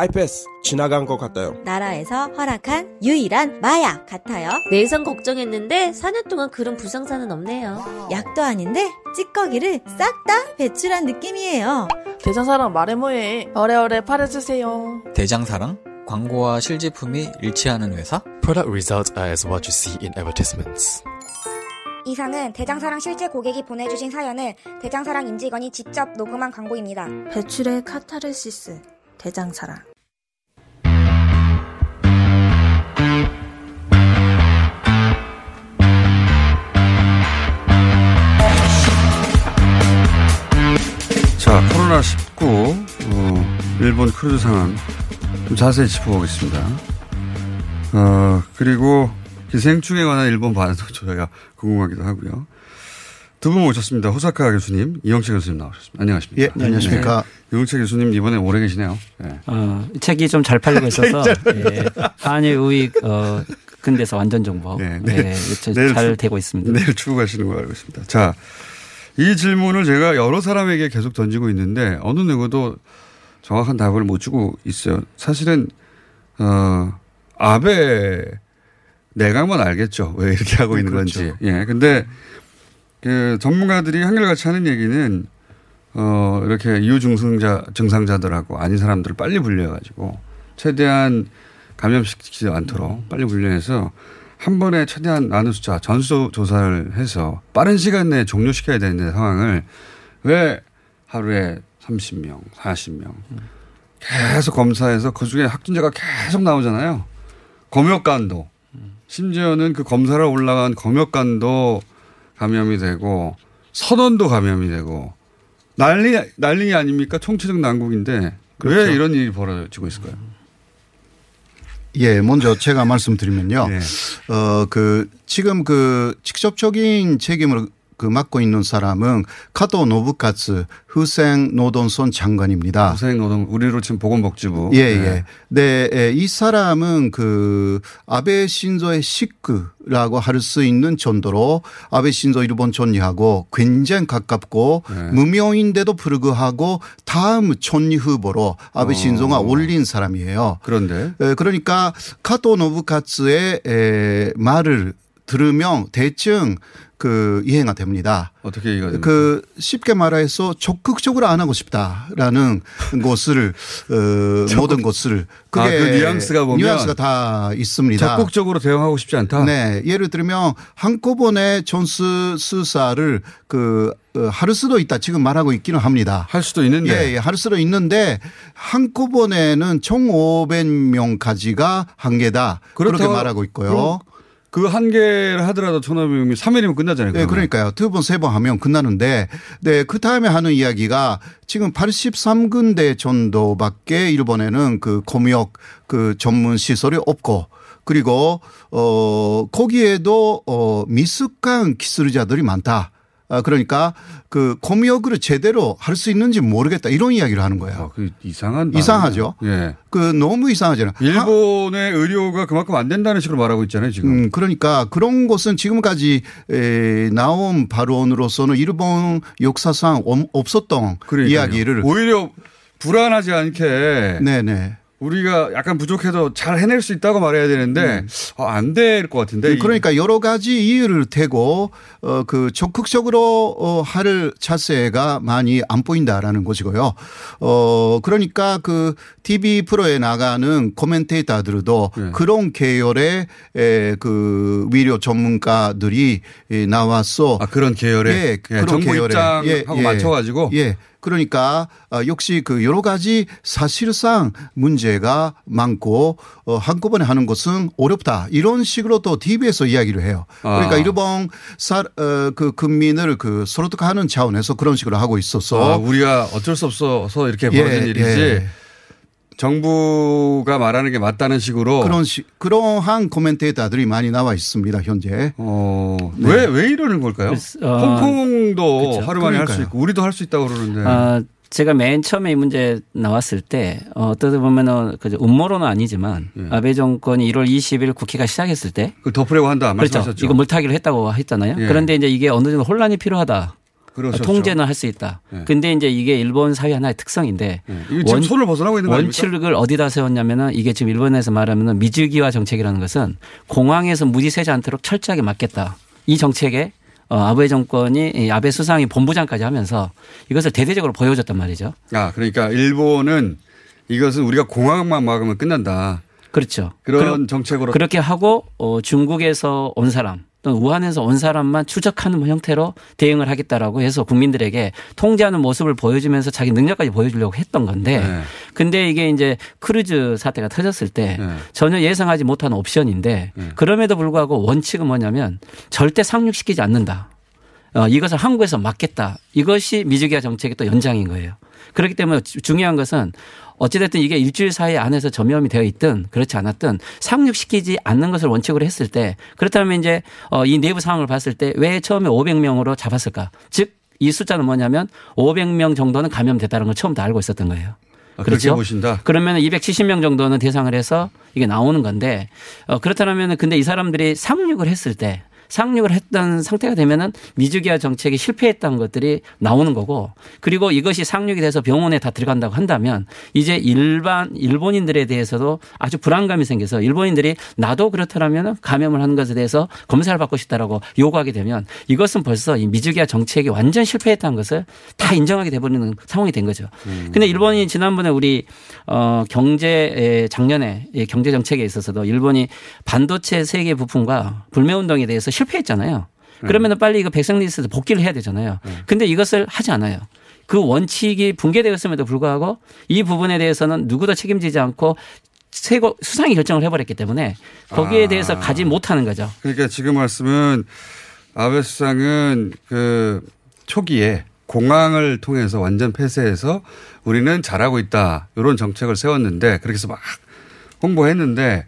Speaker 13: 하이패스 지나간 것 같아요.
Speaker 14: 나라에서 허락한 유일한 마약 같아요. 내성 걱정했는데 4년 동안 그런 불상사는 없네요. 약도 아닌데 찌꺼기를 싹 다 배출한 느낌이에요.
Speaker 15: 대장사랑 말해 뭐해. 어래어래 팔아주세요.
Speaker 16: 대장사랑?
Speaker 15: 광고와 실제품이 일치하는 회사?
Speaker 16: Product results are as what you see in advertisements.
Speaker 17: 이상은 대장사랑 실제 고객이 보내주신 사연을 대장사랑 임직원이 직접 녹음한 광고입니다.
Speaker 18: 배출의 카타르시스 대장사랑
Speaker 5: 코로나 19, 어, 일본 크루즈 상황 좀 자세히 짚어보겠습니다. 어, 그리고 기생충에 관한 일본 반응도 저희가 궁금하기도 하고요. 두 분 모셨습니다. 호사카 교수님, 이영채 교수님 나오셨습니다. 안녕하십니까.
Speaker 19: 예, 안녕하십니까.
Speaker 5: 네. 이영채 교수님 이번에 오래 계시네요. 네.
Speaker 20: 어, 책이 좀 잘 팔리고 있어서 예, 한일 우익 어, 근대사 완전 정복
Speaker 5: 네,
Speaker 20: 예,
Speaker 5: 내일-
Speaker 20: 잘
Speaker 5: 내일
Speaker 20: 되고 있습니다.
Speaker 5: 내일 출국하시는 걸 알고 있습니다. 자, 이 질문을 제가 여러 사람에게 계속 던지고 있는데 어느 누구도 정확한 답을 못 주고 있어요. 사실은 어 아베 내각만 알겠죠. 왜 이렇게 하고 있는 건지. 예. 근데 그 전문가들이 한결같이 하는 얘기는 어 이렇게 유증상자 증상자들하고 아닌 사람들을 빨리 분류해 가지고 최대한 감염시키지 않도록 빨리 분류해서 한 번에 최대한 많은 숫자 전수 조사를 해서 빠른 시간 내에 종료시켜야 되는 상황을 왜 하루에 30명, 40명 계속 검사해서 그 중에 확진자가 계속 나오잖아요. 검역관도 심지어는 그 검사를 올라간 검역관도 감염이 되고 선원도 감염이 되고 난리 난리 아닙니까? 총체적 난국인데
Speaker 19: 그렇죠.
Speaker 5: 왜 이런 일이 벌어지고 있을까요?
Speaker 19: 예, 먼저 제가 말씀드리면요.
Speaker 5: 네.
Speaker 19: 어, 그, 지금 그 직접적인 책임을 그 맡고 있는 사람은 카토 노부카츠 후생 노동선 장관입니다.
Speaker 5: 후생 노동 우리로 지금 보건복지부.
Speaker 19: 예,
Speaker 5: 네.
Speaker 19: 예. 네, 예, 이 사람은 그 아베 신조의 식구라고 할 수 있는 정도로 아베 신조 일본 총리하고 굉장히 가깝고
Speaker 5: 네.
Speaker 19: 무명인데도 불구하고 다음 총리 후보로 아베
Speaker 5: 어.
Speaker 19: 신조가 올린 사람이에요.
Speaker 5: 그런데
Speaker 19: 에, 그러니까 카토 노부카츠의 에, 말을 들으면 대충 그 이해가 됩니다.
Speaker 5: 어떻게 이해가 됩니까?
Speaker 19: 그 쉽게 말해서 적극적으로 안 하고 싶다라는 것을 어, 모든 것을 그게
Speaker 5: 아, 그 뉘앙스가 보면
Speaker 19: 뉘앙스가 다 있습니다.
Speaker 5: 적극적으로 대응하고 싶지 않다.
Speaker 19: 네, 예를 들면 한꺼번에 전수 수사를 그 어, 할 수도 있다. 지금 말하고 있기는 합니다.
Speaker 5: 할 수도 있는데.
Speaker 19: 예, 예, 할 수도 있는데 한꺼번에는 총 500명까지가 한계다. 그렇게 말하고 있고요.
Speaker 5: 그 한 개를 하더라도 천오백명이 3일이면 끝나잖아요.
Speaker 19: 네,
Speaker 5: 그러면.
Speaker 19: 그러니까요. 두 번, 세 번 하면 끝나는데, 네, 그 다음에 하는 이야기가 지금 83군데 정도밖에 일본에는 그 검역 그 전문 시설이 없고, 그리고, 어, 거기에도, 어, 미숙한 기술자들이 많다. 아, 그러니까 그 검역을 제대로 할 수 있는지 모르겠다. 이런 이야기를 하는 거예요.
Speaker 5: 그 이상한
Speaker 19: 이상하죠.
Speaker 5: 예.
Speaker 19: 그 너무 이상하잖아요.
Speaker 5: 일본의 의료가 그만큼 안 된다는 식으로 말하고 있잖아요, 지금.
Speaker 19: 음, 그러니까 그런 것은 지금까지 에, 나온 발언으로서는 일본 역사상 엄- 없었던
Speaker 5: 그러니까요.
Speaker 19: 이야기를
Speaker 5: 오히려 불안하지 않게
Speaker 19: 네네.
Speaker 5: 우리가 약간 부족해도 잘 해낼 수 있다고 말해야 되는데 어, 안 될 것 같은데.
Speaker 19: 음, 그러니까 여러 가지 이유를 대고 어, 그 적극적으로 어, 할 자세가 많이 안 보인다라는 것이고요. 어, 그러니까 그 TV 프로에 나가는 코멘테이터들도
Speaker 5: 네.
Speaker 19: 그런 계열의 에, 그 위료 전문가들이 에, 나와서
Speaker 5: 아, 그런 계열의
Speaker 19: 예,
Speaker 5: 예,
Speaker 19: 그런
Speaker 5: 정부
Speaker 19: 계열의
Speaker 5: 입장하고 맞춰가지고?
Speaker 19: 예. 그러니까 아, 역시 그 여러 가지 사실상 문제가 많고 어, 한꺼번에 하는 것은 어렵다 이런 식으로 또 TV에서 이야기를 해요. 그러니까
Speaker 5: 아.
Speaker 19: 일본 사, 어, 그 국민을 그 소로득하는 차원에서 그런 식으로 하고 있어서
Speaker 5: 아, 우리가 어쩔 수 없어서 이렇게
Speaker 19: 예,
Speaker 5: 벌어진 일이지.
Speaker 19: 예.
Speaker 5: 정부가 말하는 게 맞다는 식으로
Speaker 19: 그런 식 그러한 코멘테이터들이 많이 나와 있습니다 현재.
Speaker 5: 어,
Speaker 19: 네.
Speaker 5: 왜, 왜 이러는 걸까요?
Speaker 20: 어,
Speaker 5: 홍콩도
Speaker 20: 그렇죠.
Speaker 5: 하루 만에 할 수. 있고 우리도 할 수 있다고 그러는데.
Speaker 20: 어, 제가 맨 처음에 이 문제 나왔을 때 어, 어떻게 보면은 그 음모론은 아니지만 아베 정권이 1월 20일 국회가 시작했을
Speaker 5: 때그 덮으려고 한다
Speaker 20: 그렇죠.
Speaker 5: 말씀하셨죠.
Speaker 20: 이거 물타기를 했다고 했잖아요.
Speaker 5: 예.
Speaker 20: 그런데 이제 이게 어느 정도 혼란이 필요하다.
Speaker 5: 그러셨죠.
Speaker 20: 통제는 할 수 있다.
Speaker 5: 예.
Speaker 20: 근데 이제 이게 일본 사회 하나의 특성인데
Speaker 5: 이거 지금 손을 벗어나고 있는?
Speaker 20: 원칙을 어디다 세웠냐면은 이게 지금 일본에서 말하면은 미주기화 정책이라는 것은 공항에서 무지 새지 않도록 철저하게 막겠다. 이 정책에 어, 아베 정권이 이 아베 수상이 본부장까지 하면서 이것을 대대적으로 보여줬단 말이죠.
Speaker 5: 아, 그러니까 일본은 이것은 우리가 공항만 막으면 끝난다.
Speaker 20: 그렇죠.
Speaker 5: 그런 정책으로
Speaker 20: 그렇게 하고 어, 중국에서 온 사람 또는 우한에서 온 사람만 추적하는 형태로 대응을 하겠다라고 해서 국민들에게 통제하는 모습을 보여주면서 자기 능력까지 보여주려고 했던 건데
Speaker 5: 네.
Speaker 20: 근데 이게 이제 크루즈 사태가 터졌을 때 전혀 예상하지 못한 옵션인데
Speaker 5: 네.
Speaker 20: 그럼에도 불구하고 원칙은 뭐냐면 절대 상륙시키지 않는다. 어, 이것을 한국에서 막겠다. 이것이 미주기화 정책의 또 연장인 거예요. 그렇기 때문에 주- 중요한 것은 어찌됐든 이게 일주일 사이 안에서 전염이 되어 있든 그렇지 않았든 상륙시키지 않는 것을 원칙으로 했을 때 그렇다면 이제 어, 이 내부 상황을 봤을 때 왜 처음에 500명으로 잡았을까? 즉 이 숫자는 뭐냐면 500명 정도는 감염됐다는 걸 처음부터 알고 있었던 거예요.
Speaker 5: 아, 그렇게 보신다.
Speaker 20: 그러면 270명 정도는 대상을 해서 이게 나오는 건데 어, 그렇다면 근데 이 사람들이 상륙을 했을 때 상륙을 했던 상태가 되면은 미주기화 정책이 실패했던 것들이 나오는 거고 그리고 이것이 상륙이 돼서 병원에 다 들어간다고 한다면 이제 일반 일본인들에 대해서도 아주 불안감이 생겨서 일본인들이 나도 그렇다면 감염을 하는 것에 대해서 검사를 받고 싶다라고 요구하게 되면 이것은 벌써 이 미주기화 정책이 완전 실패했다는 것을 다 인정하게 돼버리는 상황이 된 거죠. 근데 일본이 지난번에 우리 어 경제 작년에 이 경제 정책에 있어서도 일본이 반도체 세계 부품과 불매 운동에 대해서 실패했잖아요. 그러면은 빨리 이거 백성 리스트 복귀를 해야 되잖아요. 근데 이것을 하지 않아요. 그 원칙이 붕괴되었음에도 불구하고 이 부분에 대해서는 누구도 책임지지 않고 세고 수상이 결정을 해버렸기 때문에 거기에
Speaker 5: 아.
Speaker 20: 대해서 가지 못하는 거죠.
Speaker 5: 그러니까 지금 말씀은 아베 수상은 그 초기에 공항을 통해서 완전 폐쇄해서 우리는 잘하고 있다. 이런 정책을 세웠는데 그렇게 해서 막 홍보했는데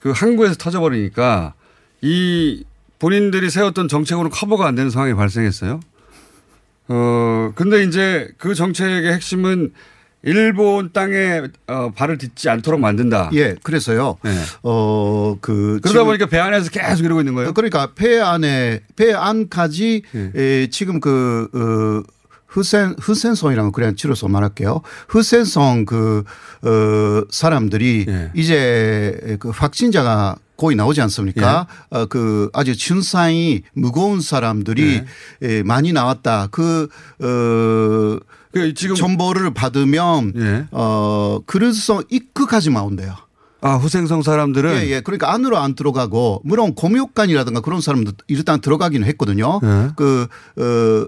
Speaker 5: 그 항구에서 터져버리니까 이 본인들이 세웠던 정책으로 커버가 안 되는 상황이 발생했어요. 어, 근데 이제 그 정책의 핵심은 일본 땅에 어, 발을 딛지 않도록 만든다.
Speaker 19: 예, 그래서요. 어, 그.
Speaker 5: 그러다 보니까 배 안에서 계속 이러고 있는 거예요?
Speaker 19: 그러니까 배 안에, 배 안까지
Speaker 5: 예.
Speaker 19: 에, 지금 그, 어, 후센, 후센성이라는 그냥 줄여서 말할게요. 후센성 그, 어, 사람들이
Speaker 5: 예.
Speaker 19: 이제 그 확진자가 거의 나오지 않습니까?
Speaker 5: 예.
Speaker 19: 어, 그 아주 증상이 무거운 사람들이 에, 많이 나왔다. 그, 어,
Speaker 5: 지금
Speaker 19: 정보를 받으면
Speaker 5: 예.
Speaker 19: 어, 그릇성 입구까지만 온대요.
Speaker 5: 아, 후생성 사람들은
Speaker 19: 예, 예. 그러니까 안으로 안 들어가고, 물론 공역관이라든가 그런 사람도 일단 들어가기는 했거든요.
Speaker 5: 예.
Speaker 19: 그, 어,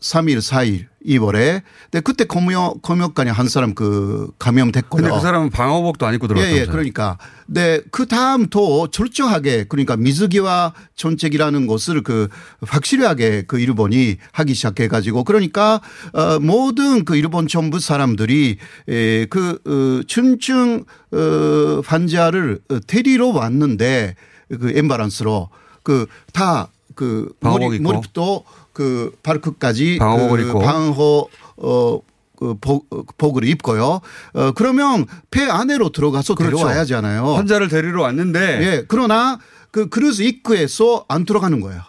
Speaker 19: 3일, 4일, 2월에. 근데 그때 공역, 공역관이 한 사람 그 감염됐고요.
Speaker 5: 근데 그 사람은 방호복도 안 입고
Speaker 19: 예,
Speaker 5: 들어갔다면서요.
Speaker 19: 예, 그러니까. 네, 그 다음 또 철저하게 그러니까 미즈기와 정책이라는 것을 그 확실하게 그 일본이 하기 시작해 가지고 그러니까 어 모든 그 일본 정부 사람들이 에 그 어, 중증 어 환자를 어, 데리러 왔는데 그 앰뷸런스로 그 다 그 머리
Speaker 5: 입고.
Speaker 19: 머리부터 그 발끝까지
Speaker 5: 방호복을
Speaker 19: 그
Speaker 5: 입고.
Speaker 19: 방호 어, 그 복, 어, 복을 입고요. 어, 그러면 배 안으로 들어가서
Speaker 5: 그렇죠.
Speaker 19: 데려와야잖아요.
Speaker 5: 환자를 데리러 왔는데
Speaker 19: 예. 그러나 그 크루즈 입구에서 안 들어가는 거예요.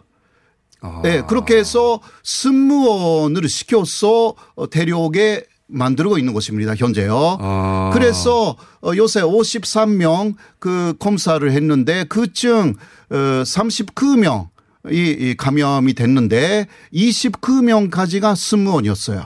Speaker 5: 아.
Speaker 19: 예. 그렇게 해서 승무원을 시켜서 어, 데려오게 만들고 있는 것입니다. 현재요.
Speaker 5: 아.
Speaker 19: 그래서 어, 요새 53명 그 검사를 했는데 그중 어, 39명 이, 이 감염이 됐는데 29명까지가 승무원이었어요.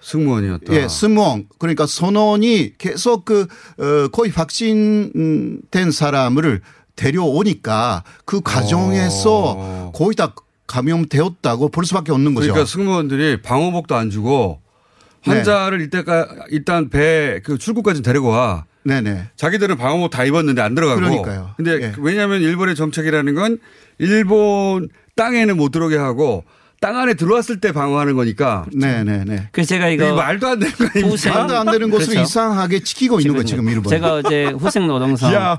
Speaker 5: 승무원이었다.
Speaker 19: 예, 승무원. 그러니까 선원이 계속 그, 어, 거의 확진된 사람을 데려오니까 그 과정에서 거의 다 감염되었다고 볼 수밖에 없는 거죠.
Speaker 5: 그러니까 승무원들이 방호복도 안 주고 환자를 이때까 일단 배 그 출구까지 데리고 와.
Speaker 19: 네네.
Speaker 5: 자기들은 방호복 다 입었는데 안 들어가고.
Speaker 19: 그러니까요. 예.
Speaker 5: 근데 왜냐하면 일본의 정책이라는 건 일본 땅에는 못 들어오게 하고 땅 안에 들어왔을 때 방어하는 거니까.
Speaker 19: 네 네 네.
Speaker 20: 그래서 제가 이거
Speaker 5: 말도 안 되는 거 아닙니까?
Speaker 19: 말도 안 되는 것을
Speaker 20: 그렇죠.
Speaker 19: 이상하게 지키고 있는 거예요, 지금 일본.
Speaker 20: 제가 어제 후생 노동성
Speaker 19: 야.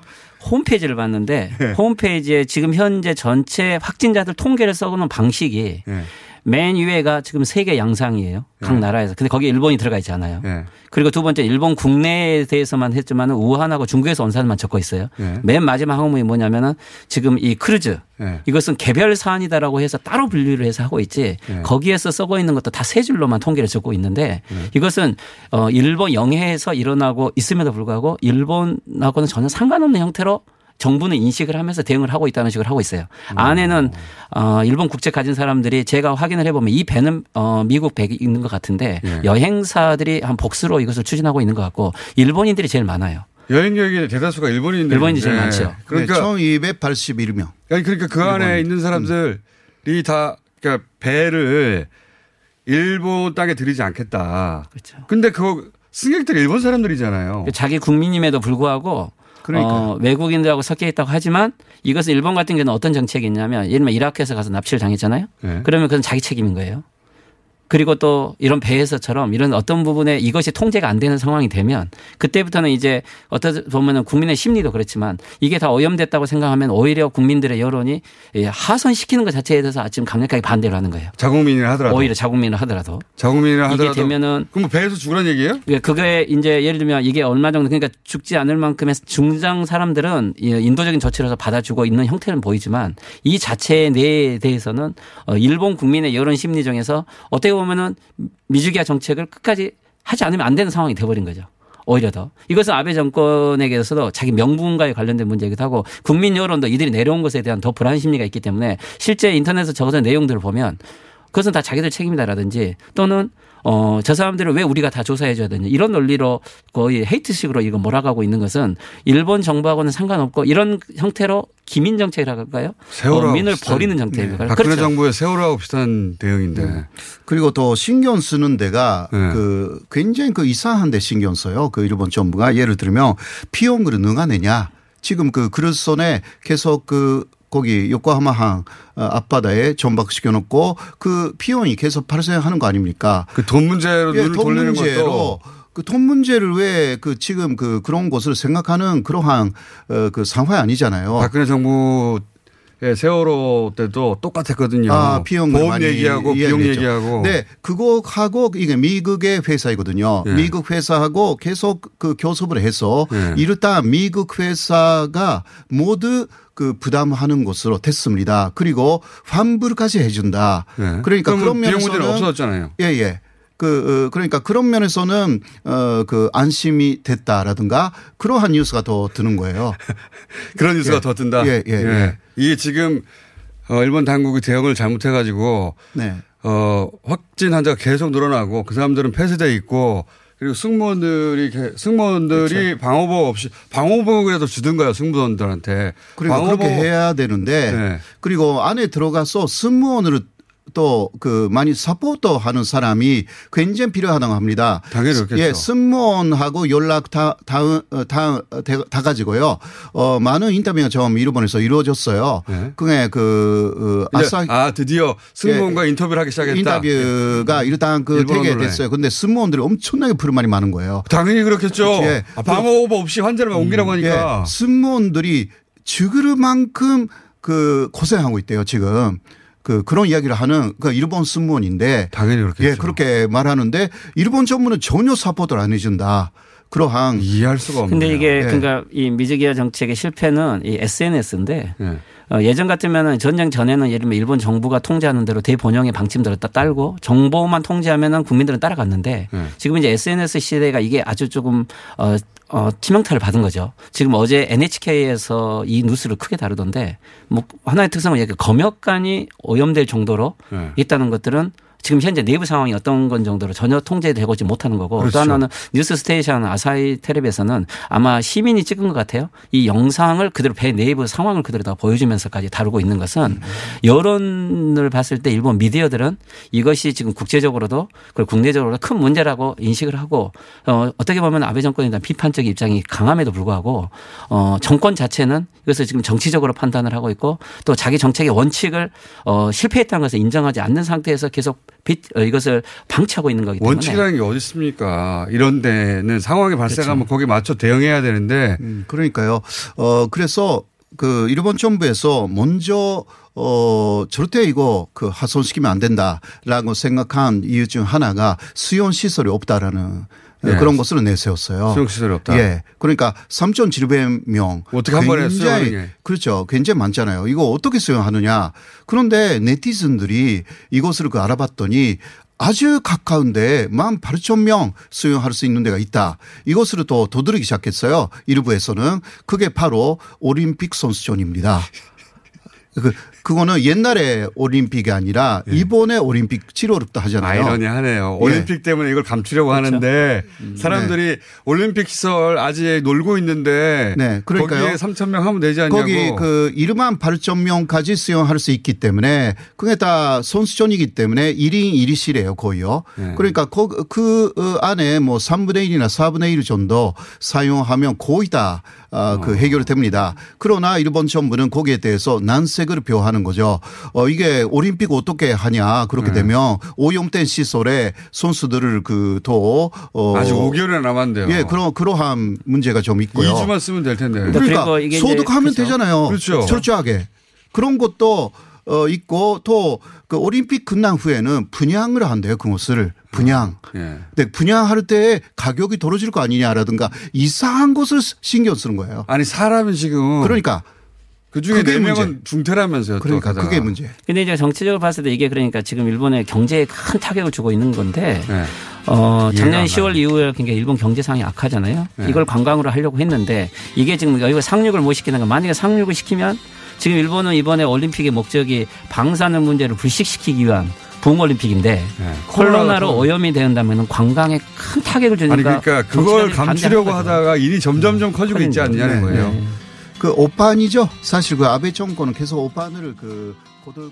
Speaker 20: 홈페이지를 봤는데
Speaker 19: 네.
Speaker 20: 홈페이지에 지금 현재 전체 확진자들 통계를 써놓은 방식이
Speaker 5: 네.
Speaker 20: 맨 위에가 지금 세계 양상이에요. 각
Speaker 5: 네.
Speaker 20: 나라에서. 근데 거기에 일본이 들어가 있지 않아요.
Speaker 5: 네.
Speaker 20: 그리고 두 번째 일본 국내에 대해서만 했지만 우한하고 중국에서 온 사람만 적고 있어요.
Speaker 5: 네.
Speaker 20: 맨 마지막 항목이 뭐냐면은 지금 이 크루즈
Speaker 5: 네.
Speaker 20: 이것은 개별 사안이다라고 해서 따로 분류를 해서 하고 있지
Speaker 5: 네.
Speaker 20: 거기에서 쓰고 있는 것도 다 세 줄로만 통계를 적고 있는데 이것은 어 일본 영해에서 일어나고 있음에도 불구하고 일본하고는 전혀 상관없는 형태로 정부는 인식을 하면서 대응을 하고 있다는 식으로 하고 있어요. 안에는 어 일본 국적 가진 사람들이 제가 확인을 해보면 이 배는 어 미국 배 있는 것 같은데
Speaker 5: 예.
Speaker 20: 여행사들이 한 복수로 이것을 추진하고 있는 것 같고 일본인들이 제일 많아요.
Speaker 5: 여행 여기 대다수가 일본인들.
Speaker 20: 일본인이 제일 많죠.
Speaker 5: 그러니까
Speaker 19: 네, 총 281명.
Speaker 5: 아니 그러니까 그 안에 있는 사람들이 다 그러니까 배를 일본 땅에 들이지 않겠다.
Speaker 20: 그렇죠.
Speaker 5: 근데 그거 승객들이 일본 사람들이잖아요.
Speaker 20: 자기 국민임에도 불구하고
Speaker 5: 그러니까요.
Speaker 20: 어, 외국인들하고 섞여 있다고 하지만 이것은 일본 같은 경우는 어떤 정책이 있냐면 예를 들면 이라크에서 가서 납치를 당했잖아요.
Speaker 5: 네.
Speaker 20: 그러면 그건 자기 책임인 거예요. 그리고 또 이런 배에서처럼 이런 어떤 부분에 이것이 통제가 안 되는 상황이 되면 그때부터는 이제 어떻게 보면은 국민의 심리도 그렇지만 이게 다 오염됐다고 생각하면 오히려 국민들의 여론이 예, 하선시키는 것 자체에 대해서 지금 강력하게 반대를 하는 거예요.
Speaker 5: 자국민이라 하더라도.
Speaker 20: 오히려 자국민을 하더라도.
Speaker 5: 자국민이라
Speaker 20: 이게
Speaker 5: 하더라도.
Speaker 20: 되면은
Speaker 5: 그럼 뭐 배에서 죽으란 얘기예요?
Speaker 20: 예, 그게 이제 예를 들면 이게 얼마 정도 그러니까 죽지 않을 만큼의 중장 사람들은 이 인도적인 조치를 해서 받아주고 있는 형태는 보이지만 이 자체에 내에 대해서는 어, 일본 국민의 여론 심리 중에서 어떻게 보면은 미주기아 정책을 끝까지 하지 않으면 안 되는 상황이 돼버린 거죠. 오히려 더. 이것은 아베 정권에게서도 자기 명분과에 관련된 문제이기도 하고 국민 여론도 이들이 내려온 것에 대한 더 불안 심리가 있기 때문에 실제 인터넷에 적어진 내용들을 보면 그것은 다 자기들 책임이다라든지 또는 어, 저 사람들을 왜 우리가 다 조사해줘야 되냐. 이런 논리로 거의 헤이트식으로 이거 몰아가고 있는 것은 일본 정부하고는 상관없고 이런 형태로 기민 정책이라고 할까요?
Speaker 5: 세월호
Speaker 20: 어, 민을 버리는 정책입니다.
Speaker 5: 네. 박근혜
Speaker 20: 그렇죠.
Speaker 5: 정부의 세월호하고 비슷한 대응인데.
Speaker 19: 네. 그리고 또 신경 쓰는 데가
Speaker 5: 네.
Speaker 19: 그 굉장히 그 이상한 데 신경 써요. 그 일본 정부가 예를 들면 비용을 능하느냐. 지금 그 그릇선에 계속 그 거기 요코하마항 어, 앞바다에 전박시켜 놓고 그 비용이 계속 발생하는 거 아닙니까?
Speaker 5: 그 돈 문제로
Speaker 19: 예,
Speaker 5: 눈을
Speaker 19: 돈
Speaker 5: 돌리는
Speaker 19: 문제로
Speaker 5: 것도
Speaker 19: 그돈 문제를 왜 그 지금 그 그런 것을 생각하는 그러한 어, 그 상황이 아니잖아요.
Speaker 5: 박근혜 정부 의 세월호 때도 똑같았거든요.
Speaker 19: 아, 비용
Speaker 5: 보험 얘기하고 비용
Speaker 19: 이야기했죠.
Speaker 5: 얘기하고.
Speaker 19: 네, 그거하고 이게 미국의 회사이거든요.
Speaker 5: 네.
Speaker 19: 미국 회사하고 계속 그 교섭을 해서
Speaker 5: 네.
Speaker 19: 일단 미국 회사가 모두 그 부담하는 것으로 됐습니다. 그리고 환불까지 해준다.
Speaker 5: 네.
Speaker 19: 그러니까 그런 면에서는
Speaker 5: 없어졌잖아요.
Speaker 19: 예, 예. 그, 어, 그러니까 그런 면에서는 어, 그 안심이 됐다라든가 그러한 뉴스가 더 드는 거예요.
Speaker 5: 그런 뉴스가
Speaker 19: 예.
Speaker 5: 더 뜬다.
Speaker 19: 예, 예, 예.
Speaker 5: 이게 지금 어, 일본 당국이 대응을 잘못해가지고
Speaker 19: 네.
Speaker 5: 어, 확진 환자가 계속 늘어나고 그 사람들은 폐쇄돼 있고 그리고 승무원들이 개- 승무원들이
Speaker 19: 그렇죠.
Speaker 5: 방호복 없이 방호복이라도 주든가요 승무원들한테.
Speaker 19: 그리고
Speaker 5: 방호복-
Speaker 19: 그렇게 해야 되는데
Speaker 5: 네.
Speaker 19: 그리고 안에 들어가서 승무원으로 또 그 많이 사포트 하는 사람이 굉장히 필요하다고 합니다.
Speaker 5: 당연히 그렇겠죠.
Speaker 19: 예, 승무원하고 연락 다, 다, 어, 다, 다, 다 가지고요. 어, 많은 인터뷰가 좀 일본에서 이루어졌어요. 그게 그, 어, 아사
Speaker 5: 아 드디어 승무원과 인터뷰를 하기 시작했다.
Speaker 19: 인터뷰가 일단 그 되게. 됐어요. 근데 승무원들이 엄청나게 불만이 많은 거예요.
Speaker 5: 당연히 그렇겠죠.
Speaker 19: 예.
Speaker 5: 아, 방호복 없이 환자를 옮기라고 하니까.
Speaker 19: 예, 승무원들이 죽을 만큼 그 고생하고 있대요, 지금. 그 그런 이야기를 하는 그 일본 승무원인데
Speaker 5: 당연히 그렇겠죠.
Speaker 19: 예, 그렇게 말하는데 일본 정부는 전혀 사포트를 안 해준다. 그러한
Speaker 5: 이해할 수가 없네요.
Speaker 20: 근데 이게
Speaker 19: 예.
Speaker 20: 그러니까 이 미즈기아 정책의 실패는 이 SNS인데
Speaker 5: 예.
Speaker 20: 어, 예전 같으면은 전쟁 전에는 예를 들면 일본 정부가 통제하는 대로 대본영의 방침들을 딱 딸고 정보만 통제하면은 국민들은 따라갔는데
Speaker 5: 예.
Speaker 20: 지금 이제 SNS 시대가 이게 아주 조금 어, 어, 치명타를 받은 거죠. 지금 어제 NHK에서 이 뉴스를 크게 다루던데 뭐 하나의 특성은 이게 검역관이 오염될 정도로
Speaker 5: 예.
Speaker 20: 있다는 것들은 지금 현재 내부 상황이 어떤 건 정도로 전혀 통제되고 있지 못하는 거고
Speaker 5: 그렇죠.
Speaker 20: 또 하나는 뉴스 스테이션 아사히 텔레비에서는 아마 시민이 찍은 것 같아요. 이 영상을 그대로 배 내부 상황을 그대로 다 보여주면서까지 다루고 있는 것은 여론을 봤을 때 일본 미디어들은 이것이 지금 국제적으로도 그리고 국내적으로도 큰 문제라고 인식을 하고 어, 어떻게 보면 아베 정권에 대한 비판적 입장이 강함에도 불구하고 어, 정권 자체는 이것을 지금 정치적으로 판단을 하고 있고 또 자기 정책의 원칙을 어, 실패했다는 것을 인정하지 않는 상태에서 계속 이것을 방치하고 있는 거기 때문에
Speaker 5: 원칙이라는 게 어디 있습니까? 이런 데는 상황이 발생하면 거기에 맞춰 대응해야 되는데
Speaker 19: 음, 그러니까요. 어, 그래서 그 일본 정부에서 먼저 어, 절대 이거 그 하손시키면 안 된다라고 생각한 이유 중 하나가 수용 시설이 없다라는
Speaker 5: 네.
Speaker 19: 그런 것을 내세웠어요.
Speaker 5: 수용 시설이 없다.
Speaker 19: 예. 그러니까 3,700명.
Speaker 5: 어떻게 한 번에 수용하는 게.
Speaker 19: 그렇죠. 굉장히 많잖아요. 이거 어떻게 수용하느냐. 그런데 네티즌들이 이것을 그 알아봤더니 아주 가까운데 18,000명 수용할 수 있는 데가 있다. 이것으로 또 도드르기 시작했어요. 일부에서는 그게 바로 올림픽 선수촌입니다. 그 그거는 옛날에 올림픽이 아니라 이번에 올림픽 치료롭다 하잖아요.
Speaker 5: 예. 아이러니하네요.
Speaker 19: 예.
Speaker 5: 올림픽 때문에 이걸 감추려고 하는데
Speaker 19: 음.
Speaker 5: 사람들이 올림픽 시설 아직 놀고 있는데
Speaker 19: 네, 그러니까요.
Speaker 5: 거기에 3천 명 하면 되지 않냐고.
Speaker 19: 거기 그 1만 8천 명까지 수용할 수 있기 때문에 그게 다 선수촌이기 때문에 1인 1실이에요 거의요.
Speaker 5: 네.
Speaker 19: 그러니까 그, 그 어, 안에 뭐 3분의 1이나 4분의 1 정도 사용하면 거의 다 아, 그 해결됩니다. 그러나 일본 정부는 거기에 대해서 난색을 표하는 거죠. 어, 이게 올림픽 어떻게 하냐 그렇게
Speaker 5: 네.
Speaker 19: 되면 오염된 시설에 선수들을 그더 어,
Speaker 5: 아직 5개월이나 남았는데요.
Speaker 19: 예, 그런 그러한 문제가 좀 있고요.
Speaker 5: 2주만 쓰면 될 텐데.
Speaker 19: 그러니까 소득하면 되잖아요.
Speaker 5: 그렇죠.
Speaker 19: 철저하게 그런 것도 어 있고 또 그 올림픽 끝난 후에는 분양을 한대요 그것을 분양.
Speaker 5: 예.
Speaker 19: 근데 분양할 때 가격이 떨어질 거 아니냐라든가 이상한 것을 신경 쓰는 거예요.
Speaker 5: 아니 사람이 지금
Speaker 19: 그러니까
Speaker 5: 그 중에 네 명은. 중퇴라면서요. 또
Speaker 19: 그러니까
Speaker 5: 가다가.
Speaker 19: 그게 문제.
Speaker 20: 근데 이제 정치적으로 봤을 때 이게 그러니까 지금 일본의 경제에 큰 타격을 주고 있는 건데 어,
Speaker 5: 이해가
Speaker 20: 작년
Speaker 5: 안
Speaker 20: 10월 이후에 굉장히 일본 경제 상황이 악하잖아요.
Speaker 5: 네.
Speaker 20: 이걸 관광으로 하려고 했는데 이게 지금 여기가 상륙을 못 시키는 거 만약에 상륙을 시키면 지금 일본은 이번에 올림픽의 목적이 방사능 문제를 불식시키기 위한 부흥올림픽인데 코로나로
Speaker 5: 코로나가
Speaker 20: 오염이 된다면 관광에 큰 타격을 주니까
Speaker 5: 아니 그러니까 그걸 감추려고. 하다가 일이 점점점 커지고 있지 않냐는
Speaker 19: 네,
Speaker 5: 거예요.
Speaker 19: 네. 그 오판이죠. 사실 그 아베 정권은 계속 오판을 그 거듭